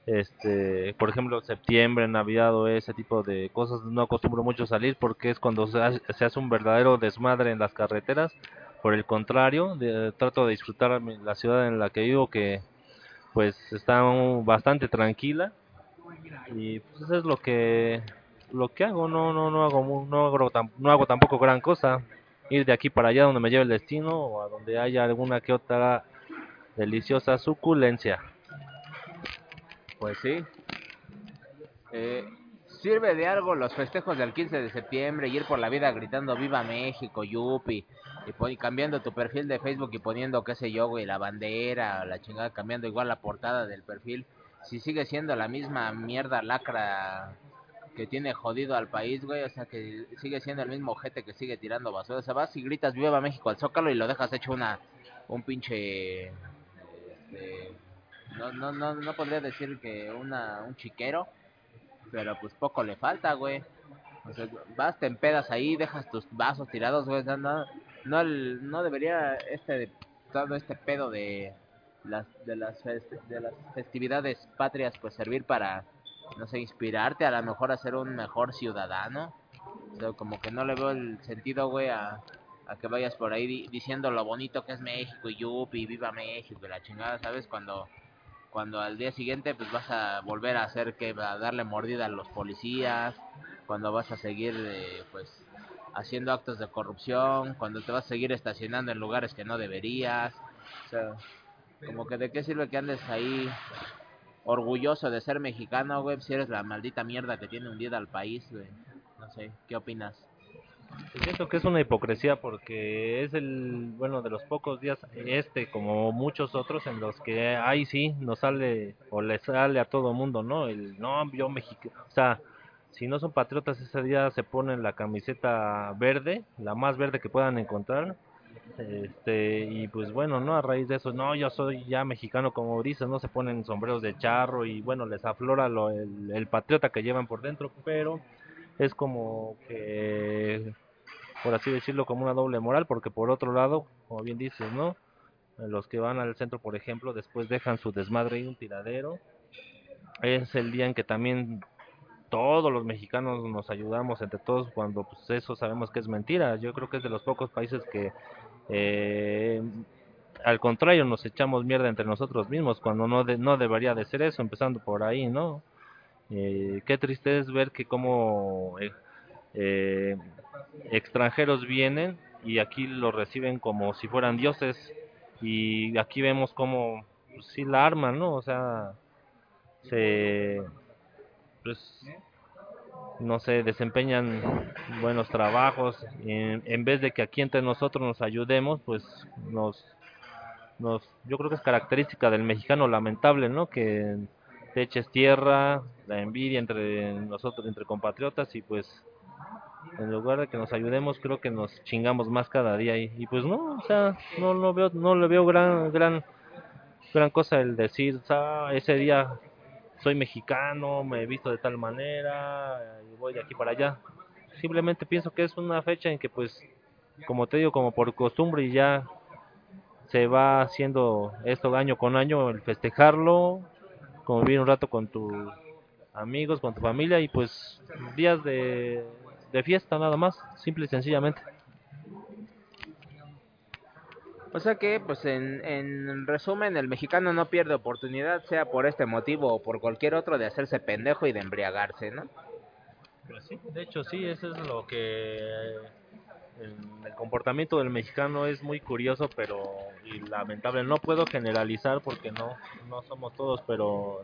este, por ejemplo septiembre, Navidad o ese tipo de cosas, no acostumbro mucho salir porque es cuando se hace, se hace un verdadero desmadre en las carreteras. Por el contrario, trato de disfrutar la ciudad en la que vivo que pues está bastante tranquila y pues eso es lo que lo que hago no no no hago no hago, no hago tampoco gran cosa ir de aquí para allá donde me lleve el destino o a donde haya alguna que otra deliciosa suculencia. Pues sí. Eh, sirve de algo los festejos del 15 de septiembre y ir por la vida gritando viva México yupi y, cambiando tu perfil de Facebook y poniendo, qué sé yo, güey, la bandera, la chingada, cambiando igual la portada del perfil, si sigue siendo la misma mierda lacra que tiene jodido al país, güey, o sea, que sigue siendo el mismo ojete que sigue tirando basura, o sea, vas y gritas Viva México al Zócalo y lo dejas hecho una, un pinche, este, no, no, no, no podría decir que una, un chiquero, pero pues poco le falta, güey. O sea, vas, te empedas ahí, dejas tus vasos tirados, güey, no, no, no debería este todo este pedo de las de las de las festividades patrias pues servir para no sé inspirarte a lo mejor a ser un mejor ciudadano o como que no le veo el sentido güey a, a que vayas por ahí diciendo lo bonito que es México y yupi viva México y la chingada sabes cuando cuando al día siguiente pues vas a volver a hacer que a darle mordida a los policías cuando vas a seguir eh, pues haciendo actos de corrupción, cuando te vas a seguir estacionando en lugares que no deberías. O sea, como que de qué sirve que andes ahí orgulloso de ser mexicano, güey, si eres la maldita mierda que tiene hundida al país. No sé, ¿qué opinas? Siento que es una hipocresía porque es el, bueno, de los pocos días, este como muchos otros, en los que ahí sí nos sale o le sale a todo mundo, ¿no? El, no, yo mexicano, o sea, si no son patriotas ese día se ponen la camiseta verde, la más verde que puedan encontrar, este, y pues bueno, ¿no? A raíz de eso, no, yo soy ya mexicano como dices, ¿no? Se ponen sombreros de charro y bueno, les aflora lo, el, el patriota que llevan por dentro, pero es como que por así decirlo, como una doble moral, porque por otro lado, como bien dices, ¿no? Los que van al centro, por ejemplo, después dejan su desmadre y un tiradero. Es el día en que también todos los mexicanos nos ayudamos entre todos cuando pues eso sabemos que es mentira. Yo creo que es de los pocos países que eh, al contrario nos echamos mierda entre nosotros mismos cuando no no debería de ser eso, empezando por ahí, ¿no? Eh, qué triste es ver que como eh, eh, extranjeros vienen y aquí los reciben como si fueran dioses y aquí vemos como pues, la arman, ¿no? O sea, se pues no sé, desempeñan buenos trabajos en, en vez de que aquí entre nosotros nos ayudemos, pues nos nos yo creo que es característica del mexicano lamentable, ¿no? Que te eches tierra, la envidia entre nosotros entre compatriotas y pues en lugar de que nos ayudemos creo que nos chingamos más cada día y, y pues no o sea no no veo no le veo gran gran gran cosa el decir ah, ese día soy mexicano me he visto de tal manera y voy de aquí para allá simplemente pienso que es una fecha en que pues como te digo como por costumbre y ya se va haciendo esto año con año el festejarlo convivir un rato con tus amigos con tu familia y pues días de de fiesta nada más, simple y sencillamente. O sea que, pues en, en resumen, el mexicano no pierde oportunidad, sea por este motivo o por cualquier otro, de hacerse pendejo y de embriagarse, ¿no? Pues sí, de hecho sí, eso es lo que el comportamiento del mexicano es muy curioso, pero y lamentable. No puedo generalizar porque no no somos todos, pero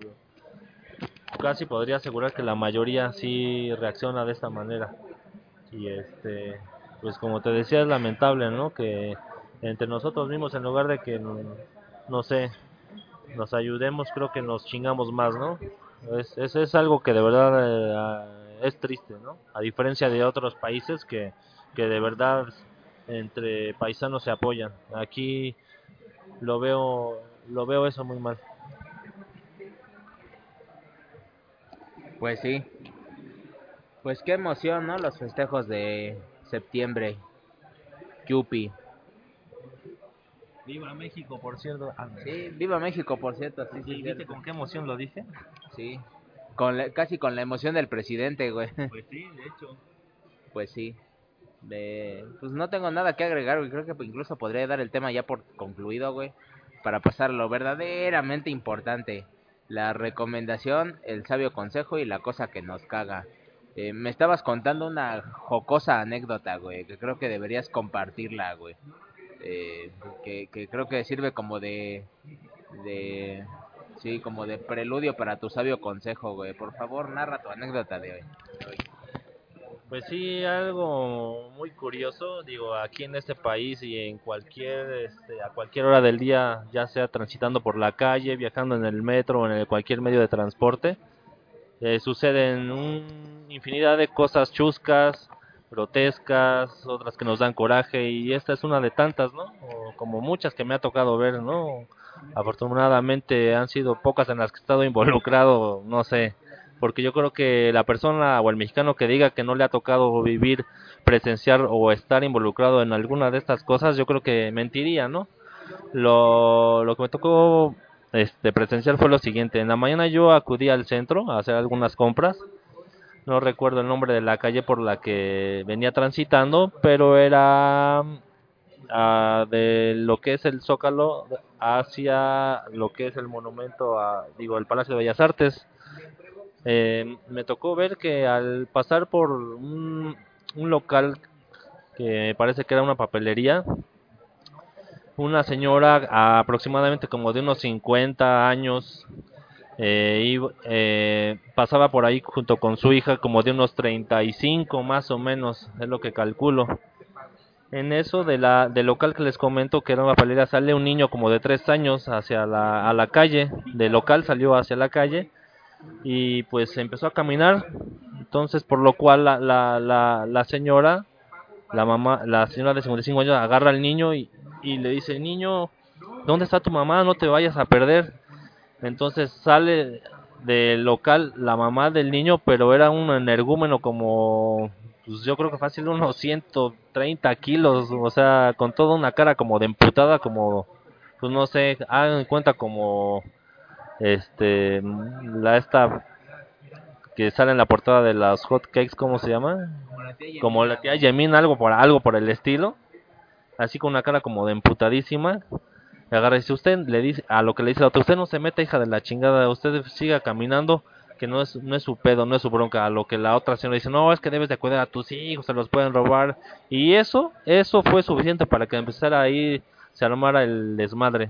casi podría asegurar que la mayoría sí reacciona de esta manera y este pues como te decía es lamentable no que entre nosotros mismos en lugar de que no, sé nos ayudemos creo que nos chingamos más no es, es, algo que de verdad eh, es triste no a diferencia de otros países que que de verdad entre paisanos se apoyan aquí lo veo lo veo eso muy mal pues sí pues qué emoción, ¿no? Los festejos de septiembre. Yupi. Viva México, por cierto. Ah, sí, viva México, por cierto. Sí, sí, ¿Viste con qué emoción lo dice? Sí. Con casi con la emoción del presidente, güey. Pues sí, de hecho. Pues sí. De, pues no tengo nada que agregar, güey. Creo que incluso podría dar el tema ya por concluido, güey. Para pasar lo verdaderamente importante. La recomendación, el sabio consejo y la cosa que nos caga. Eh, me estabas contando una jocosa anécdota, güey, que creo que deberías compartirla, güey. Eh, que, que creo que sirve como de, sí, como de preludio para tu sabio consejo, güey. Por favor, narra tu anécdota de hoy. Pues sí, algo muy curioso, digo, aquí en este país y en cualquier, este, a cualquier hora del día, ya sea transitando por la calle, viajando en el metro o en cualquier medio de transporte, eh, suceden un infinidad de cosas chuscas, grotescas, otras que nos dan coraje y esta es una de tantas, ¿no? como muchas que me ha tocado ver, ¿no? Afortunadamente han sido pocas en las que he estado involucrado, no sé, porque yo creo que la persona o el mexicano que diga que no le ha tocado vivir, presenciar o estar involucrado en alguna de estas cosas, yo creo que mentiría, ¿no? Lo, lo que me tocó este presencial fue lo siguiente, en la mañana yo acudí al centro a hacer algunas compras, no recuerdo el nombre de la calle por la que venía transitando, pero era uh, de lo que es el Zócalo hacia lo que es el monumento a, digo, el Palacio de Bellas Artes. Eh, me tocó ver que al pasar por un, local que parece que era una papelería, una señora aproximadamente como de unos 50 años eh, iba- eh, pasaba por ahí junto con su hija como de unos 35 más o menos, es lo que calculo. En eso de la, del local que les comento que era una papelera sale un niño como de tres años hacia la, a la calle, del local salió hacia la calle y pues empezó a caminar, entonces por lo cual la, la, la, la señora, la mamá, la señora de 55 años agarra al niño y, y le dice, niño, ¿dónde está tu mamá? No te vayas a perder. Entonces sale del local la mamá del niño, pero era un energúmeno como, pues yo creo que fácil unos 130 kilos, o sea, con toda una cara como de emputada, como, pues no sé, hagan cuenta como, este, la esta que sale en la portada de las hot cakes, ¿cómo se llama? Como la tía Yemina, algo por, algo por el estilo, así con una cara como de emputadísima. Y agarra y dice, usted le dice, a lo que le dice la otra, usted no se meta hija de la chingada, usted siga caminando, que no es, no es su pedo, no es su bronca. A lo que la otra señora dice, no, es que debes de cuidar a tus hijos, se los pueden robar. Y eso, eso fue suficiente para que empezara ahí, se armara el desmadre.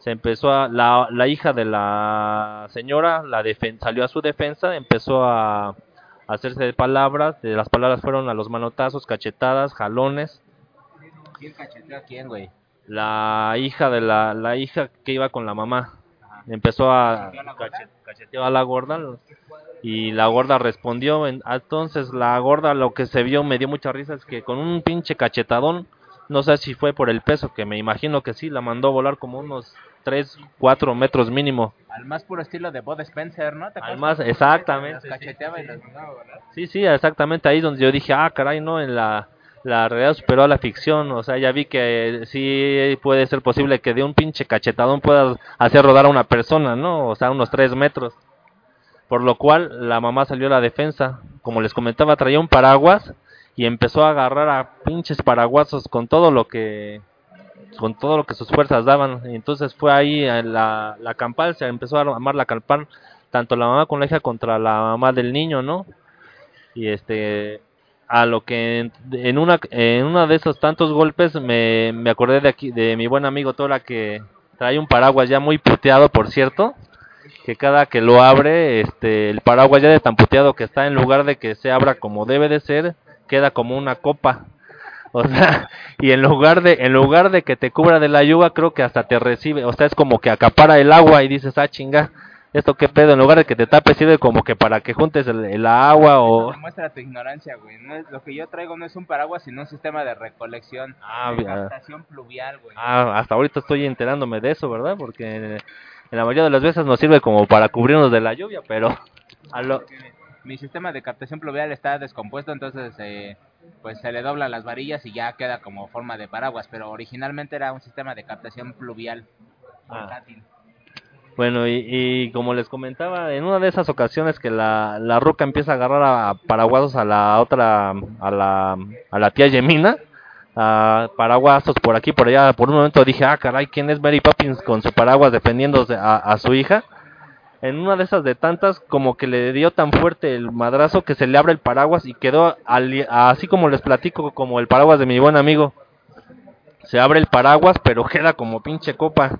Se empezó a, la, la hija de la señora la defen- salió a su defensa, empezó a hacerse de palabras, de las palabras fueron a los manotazos, cachetadas, jalones. ¿Quién cacheteó a quién, güey? La hija de la, la hija que iba con la mamá empezó a ¿Cacheteó a la gorda? y la gorda respondió en- entonces la gorda lo que se vio me dio mucha risa es que con un pinche cachetadón no sé si fue por el peso que me imagino que sí la mandó a volar como unos 3, 4 metros mínimo Al más puro estilo de Bud Spencer, ¿no? ¿Te Al más- exactamente, sí. Sí, sí, exactamente ahí donde yo dije, ah, caray, no, en la, la realidad superó a la ficción, o sea, ya vi que sí puede ser posible que de un pinche cachetadón puedas hacer rodar a una persona, ¿no? O sea, unos tres metros. Por lo cual la mamá salió a la defensa, como les comentaba, traía un paraguas y empezó a agarrar a pinches paraguasos con todo lo que con todo lo que sus fuerzas daban. Entonces fue ahí a la, la campal, se empezó a armar la campal, tanto la mamá con la hija contra la mamá del niño, ¿no? Y este, a lo que en, una en uno de esos tantos golpes me, me acordé de aquí, de mi buen amigo Tora que trae un paraguas ya muy puteado, por cierto, que cada que lo abre, este, el paraguas ya de tan puteado que está, en lugar de que se abra como debe de ser, queda como una copa. O sea, y en lugar de en lugar de que te cubra de la lluvia, creo que hasta te recibe, o sea, es como que acapara el agua y dices, "Ah, chinga, esto qué pedo", en lugar de que te tape sirve como que para que juntes el, el agua o Demuestra tu ignorancia, güey. No es, lo que yo traigo no es un paraguas, sino un sistema de recolección. Ah, de captación pluvial, güey. Ah, hasta ahorita estoy enterándome de eso, ¿verdad? Porque en, la mayoría de las veces nos sirve como para cubrirnos de la lluvia, pero a lo Porque Mi sistema de captación pluvial está descompuesto, entonces eh, pues se le doblan las varillas y ya queda como forma de paraguas, pero originalmente era un sistema de captación pluvial Ah. Bueno, y, y como les comentaba, en una de esas ocasiones que la, la ruca empieza a agarrar a paraguasos a la otra, a la, a la tía Yemina, a paraguasos por aquí, por allá, por un momento dije, ah, caray, ¿quién es Mary Poppins con su paraguas defendiéndose a, a su hija? En una de esas de tantas, como que le dio tan fuerte el madrazo que se le abre el paraguas y quedó ali- así como les platico, como el paraguas de mi buen amigo. Se abre el paraguas, pero queda como pinche copa.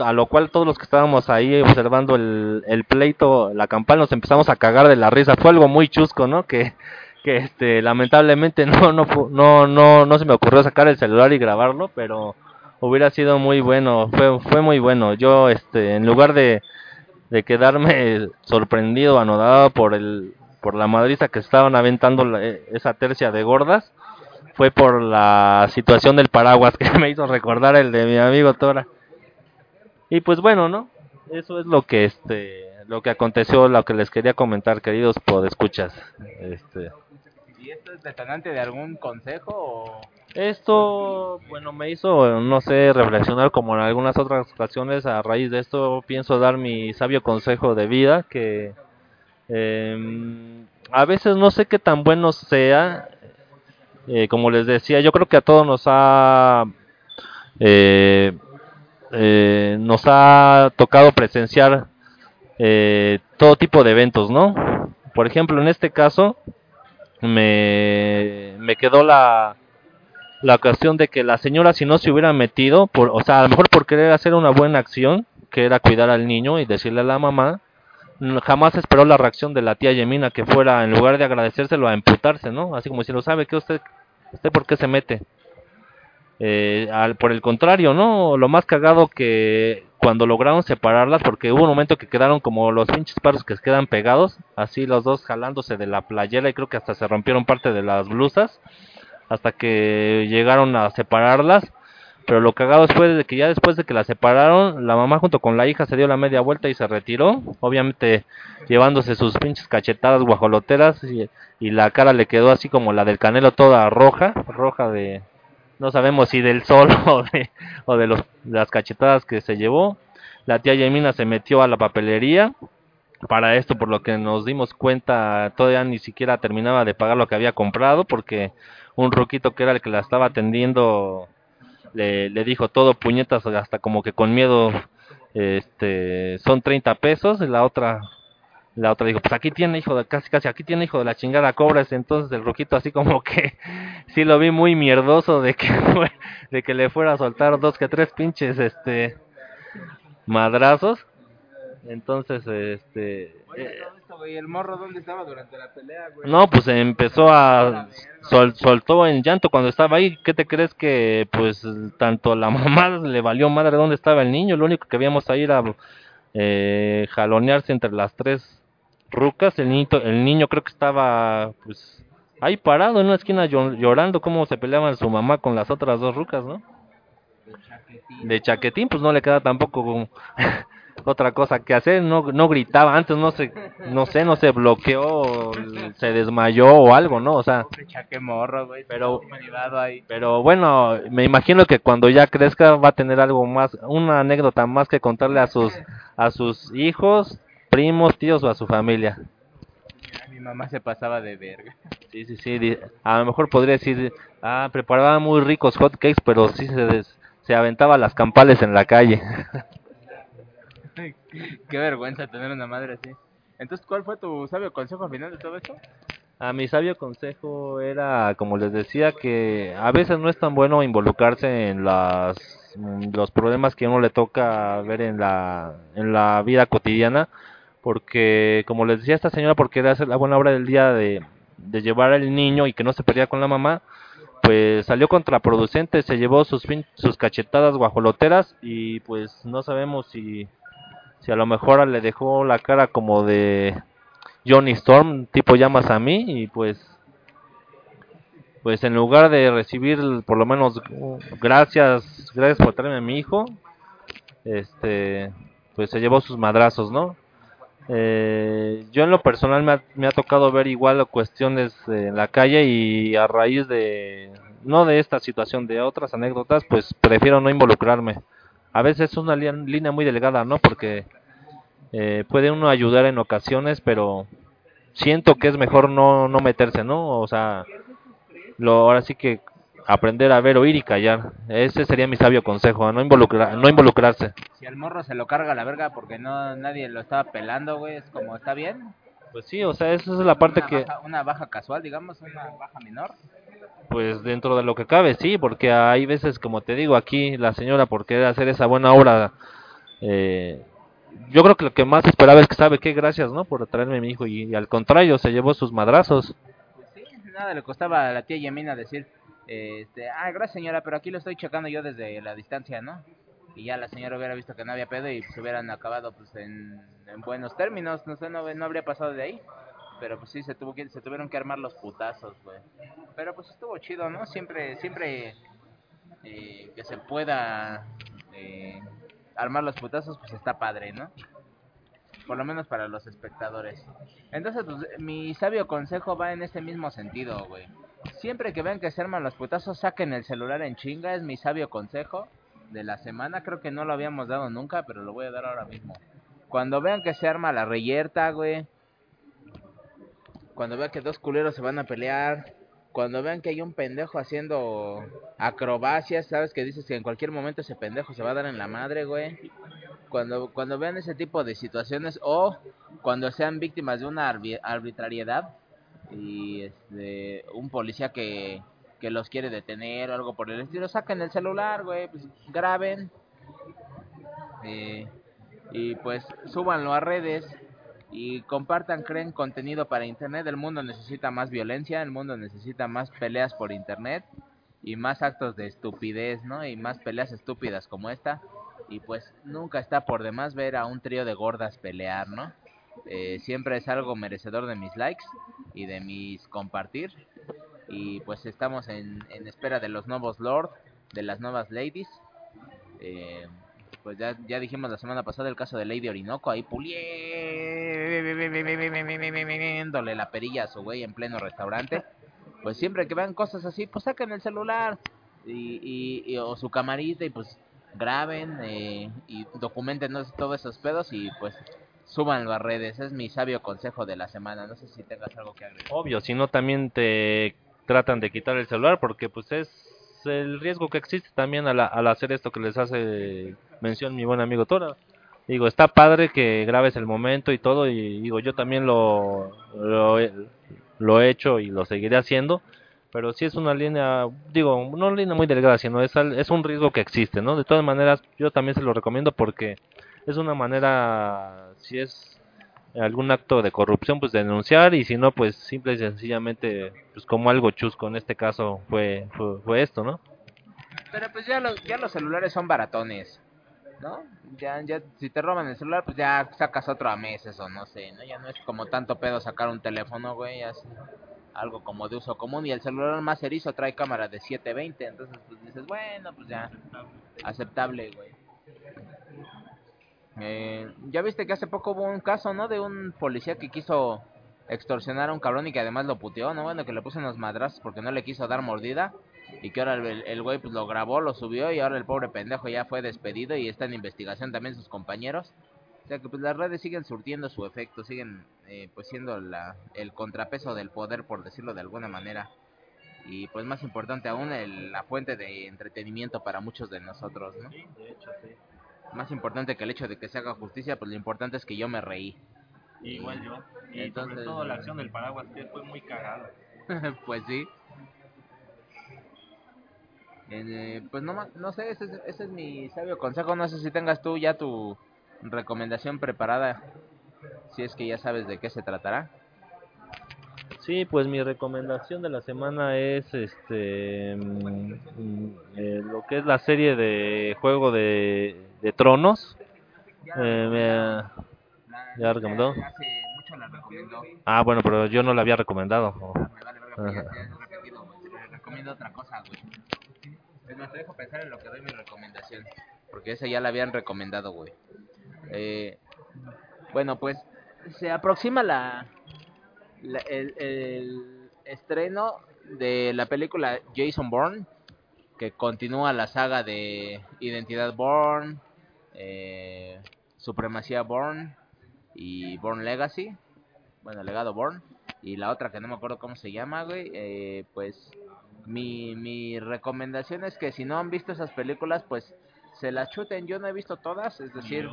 A lo cual todos los que estábamos ahí observando el, el pleito, la campana, nos empezamos a cagar de la risa. Fue algo muy chusco, ¿no? Que, que este, lamentablemente no, no, no, no, no se me ocurrió sacar el celular y grabarlo, pero hubiera sido muy bueno, fue, fue muy bueno. Yo, este, en lugar de, de quedarme sorprendido, anodado por el, por la madriza que estaban aventando e- esa tercia de gordas, fue por la situación del paraguas que me hizo recordar el de mi amigo Tora. Y pues bueno, ¿no? Eso es lo que este lo que aconteció, lo que les quería comentar, queridos podescuchas. Este ¿Y esto es detonante de algún consejo o esto, bueno, me hizo, no sé, reflexionar como en algunas otras ocasiones. A raíz de esto, pienso dar mi sabio consejo de vida, que em, a veces no sé qué tan bueno sea. Eh, como les decía, yo creo que a todos nos ha, eh, eh, nos ha tocado presenciar eh, todo tipo de eventos, ¿no? Por ejemplo, en este caso, me, me quedó la, la ocasión de que la señora si no se hubiera metido, por, o sea, a lo mejor por querer hacer una buena acción, que era cuidar al niño y decirle a la mamá, jamás esperó la reacción de la tía Yemina que fuera, en lugar de agradecérselo, a emputarse, ¿no? Así como diciendo, ¿sabe qué usted, usted por qué se mete? Eh, al, por el contrario, ¿no? Lo más cagado que cuando lograron separarlas, porque hubo un momento que quedaron como los pinches perros que quedan pegados, así los dos jalándose de la playera y creo que hasta se rompieron parte de las blusas, hasta que llegaron a separarlas. Pero lo cagado fue de que ya después de que la separaron, la mamá junto con la hija se dio la media vuelta y se retiró. Obviamente llevándose sus pinches cachetadas guajoloteras y, y la cara le quedó así como la del canelo toda roja, roja de... No sabemos si del sol o de, o de los, las cachetadas que se llevó. La tía Yemina se metió a la papelería. Para esto, por lo que nos dimos cuenta, todavía ni siquiera terminaba de pagar lo que había comprado porque un roquito que era el que la estaba atendiendo le, le dijo todo puñetas hasta como que con miedo este son 30 pesos y la otra la otra dijo pues aquí tiene hijo de casi casi aquí tiene hijo de la chingada cobras entonces el roquito así como que sí lo vi muy mierdoso de que de que le fuera a soltar dos que tres pinches este madrazos. Entonces este todo esto, güey, ¿el morro dónde estaba durante la pelea, güey? no, pues empezó a sol- soltó en llanto cuando estaba ahí. ¿Qué te crees que pues tanto la mamá le valió madre dónde estaba el niño? Lo único que veíamos ahí era eh, jalonearse entre las tres rucas. El niño, el niño creo que estaba pues ahí parado en una esquina llo- llorando cómo se peleaban su mamá con las otras dos rucas, ¿no? De chaquetín, pues no le queda tampoco otra cosa que hacer, no, no gritaba, antes no se, no sé, no se bloqueó, se desmayó o algo, ¿no? O sea. Pero- pero bueno, me imagino que cuando ya crezca va a tener algo más, una anécdota más que contarle a sus, a sus hijos, primos, tíos o a su familia. Mi mamá se pasaba de verga. Sí, sí, sí, a lo mejor podría decir, ah, preparaba muy ricos hot cakes, pero sí se, des- se aventaba las campales en la calle. Qué vergüenza tener una madre así. Entonces, ¿cuál fue tu sabio consejo al final de todo esto? A mi sabio consejo era, como les decía, que a veces no es tan bueno involucrarse en las mm, los problemas que a uno le toca ver en la vida cotidiana, porque como les decía esta señora, porque era la buena obra del día de, de llevar al niño y que no se perdía con la mamá, pues salió contraproducente, se llevó sus fin- sus cachetadas guajoloteras y pues no sabemos si si a lo mejor le dejó la cara como de Johnny Storm, tipo llamas a mí y pues pues en lugar de recibir por lo menos gracias, gracias por traerme a mi hijo, este pues se llevó sus madrazos, ¿no? Eh, yo en lo personal me ha, me ha tocado ver igual cuestiones en la calle y a raíz de no de esta situación, de otras anécdotas, pues prefiero no involucrarme. A veces es una línea muy delgada, ¿no? Porque eh, puede uno ayudar en ocasiones, pero siento que es mejor no, no meterse, ¿no? O sea, lo, ahora sí que aprender a ver, oír y callar. Ese sería mi sabio consejo, no, involucrar, no involucrarse. Si al morro se lo carga la verga porque no nadie lo estaba pelando, güey, es como, ¿está bien? Pues sí, o sea, esa es la parte una que, Baja, una baja casual, digamos, una baja menor. Pues dentro de lo que cabe, sí, porque hay veces, como te digo, aquí la señora por querer hacer esa buena obra, eh, yo creo que lo que más esperaba es que sabe que gracias, ¿no? Por traerme a mi hijo y, al contrario, se llevó sus madrazos. Pues sí, nada le costaba a la tía Yemina decir, este, ah, gracias señora, pero aquí lo estoy checando yo desde la distancia, ¿no? Y ya la señora hubiera visto que no había pedo y se hubieran acabado pues en, en buenos términos, no sé, no, no habría pasado de ahí. Pero pues sí, se, tuvo que, se tuvieron que armar los putazos, güey. Pero pues estuvo chido, ¿no? Siempre, siempre eh, que se pueda eh, armar los putazos, pues está padre, ¿no? Por lo menos para los espectadores. Entonces, pues, mi sabio consejo va en ese mismo sentido, güey. Siempre que vean que se arman los putazos, saquen el celular en chinga, es mi sabio consejo de la semana. Creo que no lo habíamos dado nunca, pero lo voy a dar ahora mismo. Cuando vean que se arma la reyerta, güey. Cuando vean que dos culeros se van a pelear. Cuando vean que hay un pendejo haciendo acrobacias, sabes que dices que en cualquier momento ese pendejo se va a dar en la madre, güey. Cuando, cuando vean ese tipo de situaciones o cuando sean víctimas de una arbi- arbitrariedad y este, un policía que, que los quiere detener o algo por el estilo, saquen el celular, güey, pues graben eh, y pues súbanlo a redes y compartan, creen contenido para internet. El mundo necesita más violencia, el mundo necesita más peleas por internet y más actos de estupidez, ¿no? Y más peleas estúpidas como esta. Y pues nunca está por demás ver a un trío de gordas pelear, ¿no? Eh, siempre es algo merecedor de mis likes y de mis compartir. Y pues estamos en, espera de los nuevos Lord, de las nuevas Ladies. Eh, pues ya, ya dijimos la semana pasada el caso de Lady Orinoco, ahí puliéndole la perilla a su güey en pleno restaurante. Pues siempre que vean cosas así, pues saquen el celular y, y, o su camarita y pues graben eh, y documenten todos esos pedos y pues suban a redes. Es mi sabio consejo de la semana. No sé si tengas algo que agregar. Obvio, si no también te tratan de quitar el celular porque pues es el riesgo que existe también al, al hacer esto que les hace mención mi buen amigo Tora. Digo, está padre que grabes el momento y todo, y digo, yo también lo, lo, he, hecho y lo seguiré haciendo, pero sí es una línea, digo, no una línea muy delgada, sino es, es un riesgo que existe, ¿no? De todas maneras, yo también se lo recomiendo porque es una manera, si es algún acto de corrupción, pues denunciar, y si no, pues simple y sencillamente, pues como algo chusco, en este caso fue, fue, fue esto, ¿no? Pero pues ya los, ya los celulares son baratones. ¿No? Ya, ya, si te roban el celular, pues ya sacas otro a meses o no sé, ¿no? Ya no es como tanto pedo sacar un teléfono, güey, algo como de uso común y el celular más erizo trae cámara de 720, entonces pues dices, bueno, pues ya, aceptable, güey. Eh, ya viste que hace poco hubo un caso, ¿no? De un policía que quiso extorsionar a un cabrón y que además lo puteó, ¿no? Bueno, que le puso unos madrazos porque no le quiso dar mordida y que ahora el, el güey pues lo grabó, lo subió y ahora el pobre pendejo ya fue despedido y está en investigación también sus compañeros. O sea que pues las redes siguen surtiendo su efecto, siguen eh, pues siendo la, el contrapeso del poder por decirlo de alguna manera. Y pues más importante aún el, la fuente de entretenimiento para muchos de nosotros, ¿no? Sí, de hecho, sí. Más importante que el hecho de que se haga justicia, pues lo importante es que yo me reí. Igual yo. Y Entonces, sobre todo la acción del paraguas que fue muy cagada. pues sí. Eh, pues no, no sé, ese es, ese es mi sabio consejo. No sé si tengas tú ya tu recomendación preparada. Si es que ya sabes de qué se tratará. Sí, pues mi recomendación de la semana es este mm, mm, eh, lo que es la serie de Juego de, de Tronos. Eh, me- ¿Ya recomendó? Hace mucho la recomendó. Ah, bueno, pero yo no la había recomendado. Me vale verga, porque ya- ya es repetido, güey. Le recomiendo otra cosa, güey. Es te dejo pensar en lo que doy mi recomendación. Porque esa ya la habían recomendado, güey. Eh, bueno, pues se aproxima la, el estreno de la película Jason Bourne, que continúa la saga de Identidad Bourne, eh, Supremacía Bourne y Bourne Legacy. Bueno, Legado Bourne. Y la otra que no me acuerdo cómo se llama, güey. eh, pues mi, mi recomendación es que si no han visto esas películas, pues se las chuten. Yo no he visto todas, es decir,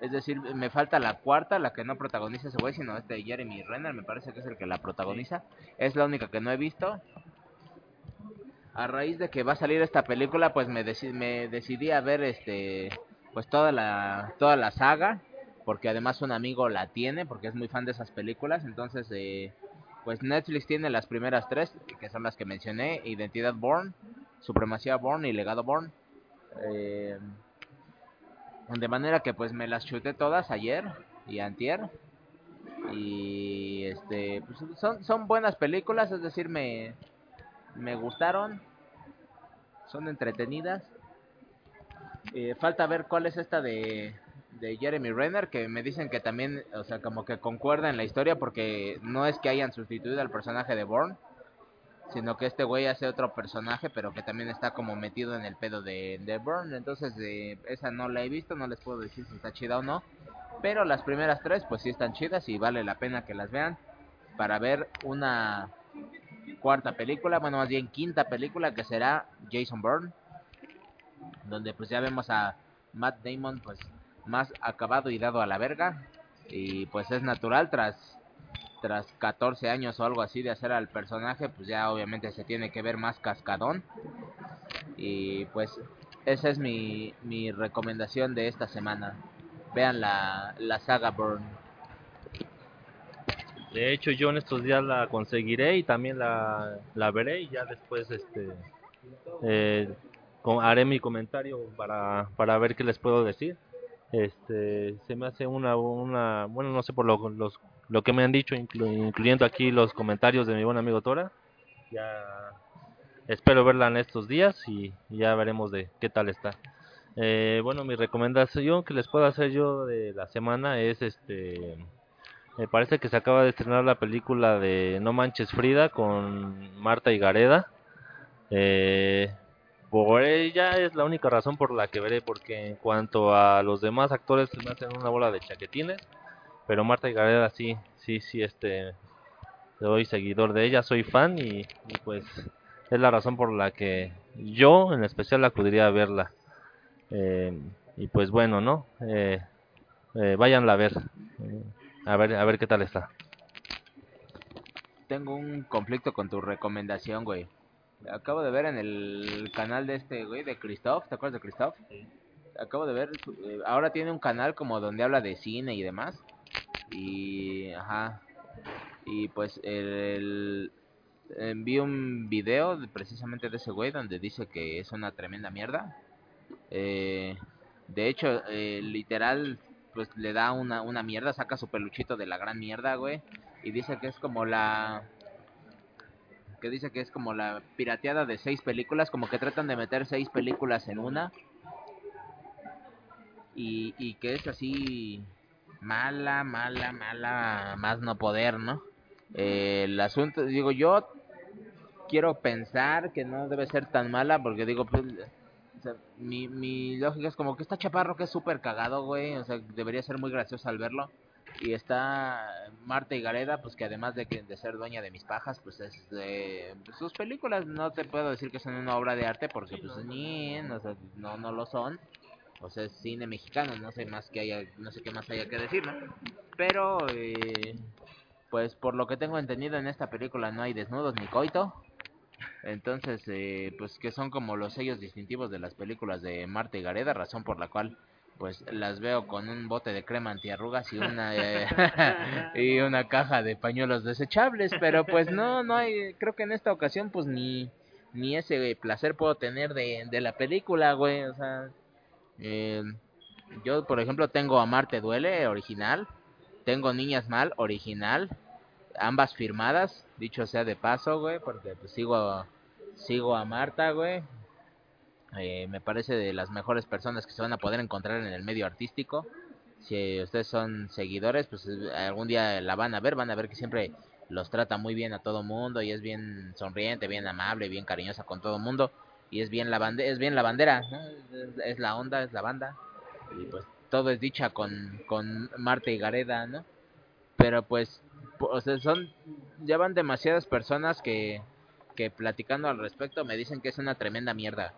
es decir, me falta la cuarta, la que no protagoniza ese güey, sino este Jeremy Renner, me parece que es el que la protagoniza. Es la única que no he visto. A raíz de que va a salir esta película, pues me, deci- me decidí a ver este pues toda la toda la saga, porque además un amigo la tiene, porque es muy fan de esas películas, entonces eh, pues Netflix tiene las primeras tres, que son las que mencioné, Identidad Born, Supremacía Born y Legado Born. Eh, de manera que pues me las chuté todas ayer y antier. Y este pues, son, son buenas películas, es decir, me, me gustaron. Son entretenidas. Eh, falta ver cuál es esta de, de Jeremy Renner, que me dicen que también, o sea, como que concuerda en la historia, porque no es que hayan sustituido al personaje de Bourne, sino que este güey hace otro personaje, pero que también está como metido en el pedo de, de Bourne. Entonces, esa no la he visto, no les puedo decir si está chida o no. Pero las primeras tres, pues sí están chidas y vale la pena que las vean para ver una cuarta película, bueno, más bien quinta película que será Jason Bourne, donde pues ya vemos a Matt Damon pues más acabado y dado a la verga y pues es natural tras tras 14 años o algo así de hacer al personaje, pues ya obviamente se tiene que ver más cascadón. Y pues esa es mi, mi recomendación de esta semana. Vean la, la saga Burn. De hecho, yo en estos días la conseguiré y también la, la veré y ya después este eh, haré mi comentario para, para ver qué les puedo decir. Este, se me hace una, una bueno, no sé por lo, lo que me han dicho, inclu- incluyendo aquí los comentarios de mi buen amigo Tora. Ya espero verla en estos días y ya veremos de qué tal está. Eh, bueno, mi recomendación que les puedo hacer yo de la semana es este me parece que se acaba de estrenar la película de No Manches Frida con Marta y Gareda. Eh, por ella es la única razón por la que veré, porque en cuanto a los demás actores se me hacen una bola de chaquetines, pero Marta y Gareda sí, sí, sí, este, soy seguidor de ella, soy fan y, pues es la razón por la que yo en especial acudiría a verla. Eh, y pues bueno, ¿no? Eh, eh, váyanla a ver. Eh, a ver, a ver qué tal está. Tengo un conflicto con tu recomendación, güey. Acabo de ver en el canal de este, güey, de Christoph. ¿Te acuerdas de Christoph? Acabo de ver, eh, ahora tiene un canal como donde habla de cine y demás. Y, ajá. Y pues el, vi un video de- precisamente de ese güey donde dice que es una tremenda mierda. Eh, de hecho, eh, literal, pues le da una, una mierda, saca su peluchito de la gran mierda, güey. Y dice que es como la... Que dice que es como la pirateada de seis películas, como que tratan de meter seis películas en una. Y, y que es así mala, mala, mala, más no poder, ¿no? Eh, el asunto, digo, yo quiero pensar que no debe ser tan mala porque digo, pues, mi, mi lógica es como que está chaparro que es súper cagado, güey, o sea, debería ser muy gracioso al verlo. Y está Marta y Gareda, pues que además de, que, de ser dueña de mis pajas, pues es pues, sus películas no te puedo decir que son una obra de arte porque pues ni, no, no lo son. O sea, es cine mexicano, no sé más que haya, no sé qué más haya que decir. Pero, eh, pues por lo que tengo entendido en esta película no hay desnudos ni coito. Entonces, eh, pues que son como los sellos distintivos de las películas de Marta y Gareda, razón por la cual pues las veo con un bote de crema antiarrugas y una eh, y una caja de pañuelos desechables, pero pues no no hay creo que en esta ocasión pues ni ni ese placer puedo tener de, de la película, güey, o sea, eh, yo por ejemplo tengo a Marte duele original, tengo Niñas mal original, ambas firmadas, dicho sea de paso, güey, porque pues sigo sigo a Marta, güey. Eh, me parece de las mejores personas que se van a poder encontrar en el medio artístico. Si ustedes son seguidores, pues eh, algún día la van a ver, van a ver que siempre los trata muy bien a todo mundo y es bien sonriente, bien amable, bien cariñosa con todo mundo y es bien la bande es bien la bandera, es, la onda, es la banda y pues todo es dicha con con Marta y Gareda, ¿no? Pero pues o sea, son ya van demasiadas personas que que platicando al respecto me dicen que es una tremenda mierda.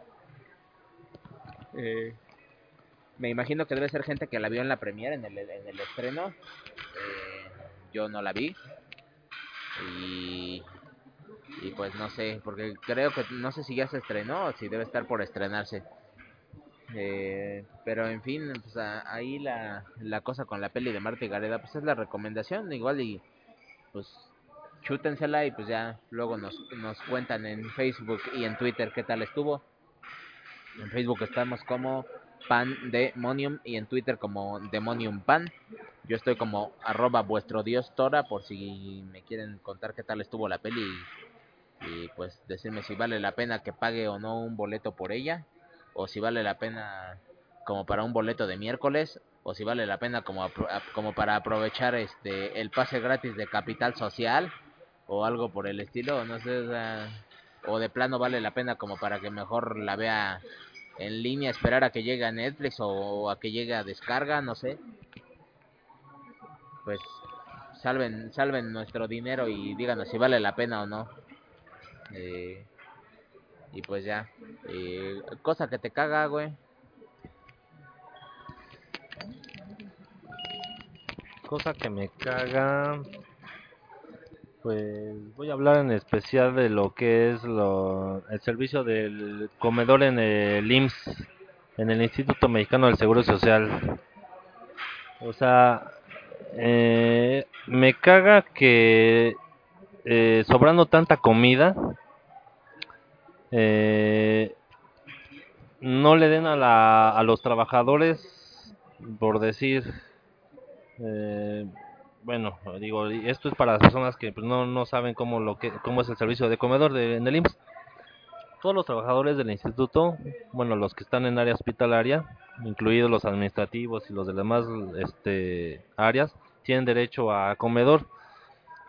Eh, me imagino que debe ser gente que la vio en la premiere, en el, en el estreno. Eh, yo no la vi. Y, pues no sé, porque creo que no sé si ya se estrenó o si debe estar por estrenarse. Eh, pero en fin, pues ahí la, la cosa con la peli de Marta y Gareda, pues es la recomendación, igual y pues chútensela y pues ya luego nos, nos cuentan en Facebook y en Twitter qué tal estuvo. En Facebook estamos como Pan Demonium y en Twitter como Demonium Pan. Yo estoy como arroba vuestro dios Tora por si me quieren contar qué tal estuvo la peli y, pues decirme si vale la pena que pague o no un boleto por ella o si vale la pena como para un boleto de miércoles o si vale la pena como como para aprovechar este el pase gratis de Capital Social o algo por el estilo, no sé, o de plano vale la pena como para que mejor la vea en línea, esperar a que llegue a Netflix o a que llegue a descarga, no sé. Pues salven salven nuestro dinero y díganos si vale la pena o no. Eh, y pues ya, eh, cosa que te caga, güey. Cosa que me caga. Pues voy a hablar en especial de lo que es lo, el servicio del comedor en el IMSS, en el Instituto Mexicano del Seguro Social. O sea, Eh, me caga que eh, sobrando tanta comida, eh, no le den a, la, a los trabajadores, por decir, eh, bueno, digo, esto es para las personas que pues, no, no saben cómo, lo que, cómo es el servicio de comedor de, en el IMSS. Todos los trabajadores del instituto, bueno, los que están en área hospitalaria, incluidos los administrativos y los de las demás este, áreas, tienen derecho a comedor,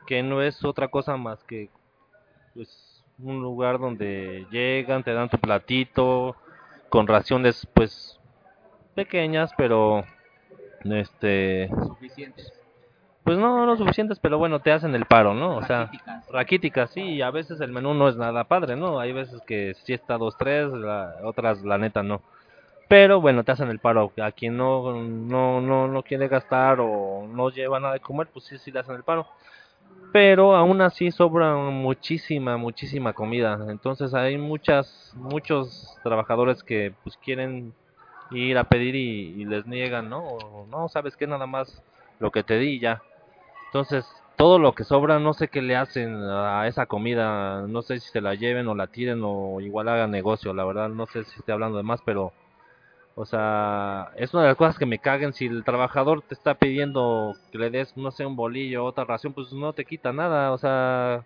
que no es otra cosa más que pues, un lugar donde llegan, te dan tu platito, con raciones pues pequeñas, pero este Suficientes. Pues no, no suficientes, pero bueno, te hacen el paro, ¿no? O sea, Raquíticas. raquíticas, sí, y a veces el menú no es nada padre, ¿no? Hay veces que sí está dos, tres, la- otras la neta no. Pero bueno, te hacen el paro. A quien no, no, no, no quiere gastar o no lleva nada de comer, pues sí, sí le hacen el paro. Pero aún así sobra muchísima, muchísima comida. Entonces hay muchas, muchos trabajadores que pues quieren ir a pedir y, y les niegan, ¿no? O, no, sabes que nada más lo que te di ya. Entonces, todo lo que sobra, no sé qué le hacen a esa comida, no sé si se la lleven o la tiren o igual hagan negocio, la verdad, no sé si estoy hablando de más, pero, o sea, es una de las cosas que me caguen, si el trabajador te está pidiendo que le des, no sé, un bolillo, otra ración, pues no te quita nada, o sea,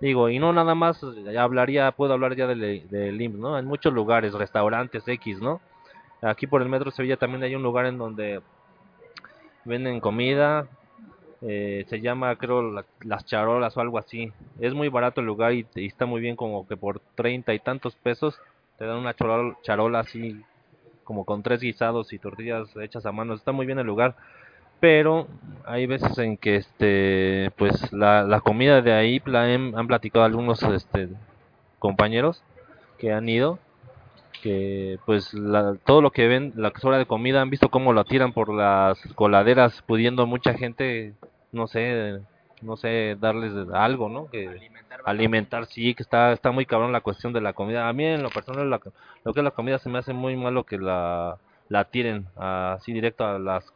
digo, y no nada más, hablaría, puedo hablar ya del, del IMSS, ¿no? En muchos lugares, restaurantes X, ¿no? Aquí por el Metro Sevilla también hay un lugar en donde venden comida, eh, se llama creo la- las charolas o algo así. Es muy barato el lugar y, está muy bien como que por treinta y tantos pesos te dan una charol- charola así como con tres guisados y tortillas hechas a mano. Está muy bien el lugar, pero hay veces en que este pues la, la comida de ahí hem- han platicado algunos este compañeros que han ido que pues la- todo lo que ven, la sobra de comida, han visto cómo lo tiran por las coladeras, pudiendo mucha gente, no sé, no sé, darles algo, ¿no? Que Alimentar alimentar, sí, que está está muy cabrón la cuestión de la comida. A mí en lo personal la- lo que es la comida se me hace muy malo que la la tiren así directo a las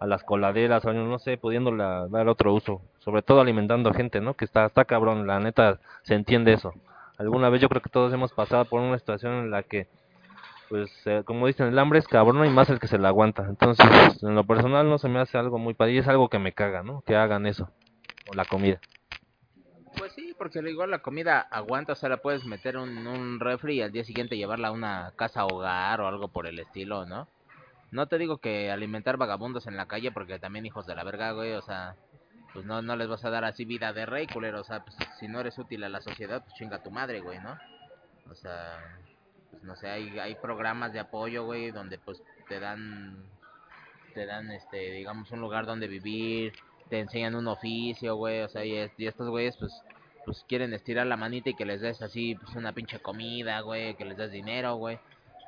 a las coladeras, o no sé, pudiéndola dar otro uso, sobre todo alimentando gente, ¿no? Que está está cabrón, la neta se entiende eso. Alguna vez yo creo que todos hemos pasado por una situación en la que pues eh, como dicen, el hambre es cabrón y más el que se la aguanta. Entonces, en lo personal no se me hace algo muy padre y es algo que me caga, ¿no? Que hagan eso, o la comida. Pues sí, porque igual la comida aguanta, o sea, la puedes meter en un, un refri y al día siguiente llevarla a una casa hogar o algo por el estilo, ¿no? No te digo que alimentar vagabundos en la calle porque también hijos de la verga, güey, o sea, pues no, no les vas a dar así vida de rey, culero, o sea, pues si no eres útil a la sociedad, pues chinga tu madre, güey, ¿no? O sea, pues no sé, hay, hay programas de apoyo, güey, donde pues te dan, te dan, este, digamos, un lugar donde vivir, te enseñan un oficio, güey, o sea, y, y estos güeyes, pues, pues quieren estirar la manita y que les des así, pues una pinche comida, güey, que les des dinero, güey.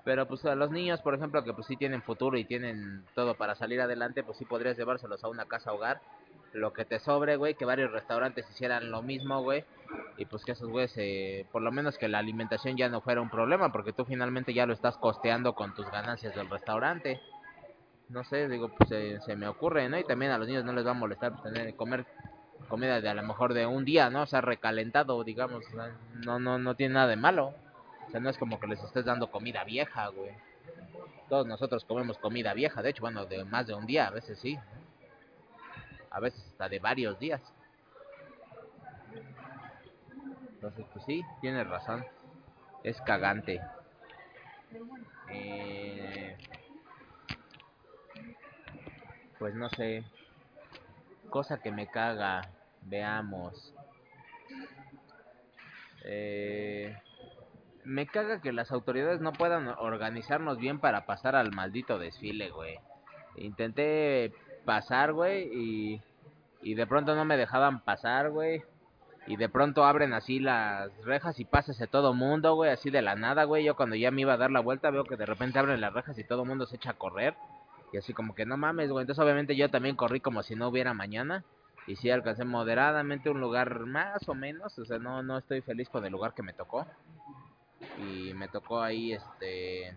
Pero pues a los niños, por ejemplo, que pues sí tienen futuro y tienen todo para salir adelante, pues sí podrías llevárselos a una casa hogar. Lo que te sobre, güey, que varios restaurantes hicieran lo mismo, güey. Y pues que esos güeyes, eh, por lo menos que la alimentación ya no fuera un problema, porque tú finalmente ya lo estás costeando con tus ganancias del restaurante. No sé, digo, pues se, me ocurre, ¿no? Y también a los niños no les va a molestar pues, tener comer comida de a lo mejor de un día, ¿no? O sea, recalentado, digamos, no, no, no tiene nada de malo. O sea, no es como que les estés dando comida vieja, güey. Todos nosotros comemos comida vieja, de hecho, bueno, de más de un día, a veces sí. A veces hasta de varios días. Entonces, pues sí, tienes razón. Es cagante. Eh, pues no sé. Cosa que me caga. Veamos. Eh, me caga que las autoridades no puedan organizarnos bien para pasar al maldito desfile, güey. Intenté pasar, güey, y, y de pronto no me dejaban pasar, güey. Y de pronto abren así las rejas y pásese todo mundo, güey, así de la nada, güey. Yo cuando ya me iba a dar la vuelta veo que de repente abren las rejas y todo mundo se echa a correr. Y así como que no mames, güey. Entonces obviamente yo también corrí como si no hubiera mañana. Y sí alcancé moderadamente un lugar más o menos. O sea, no, no estoy feliz con el lugar que me tocó. Y me tocó ahí, este...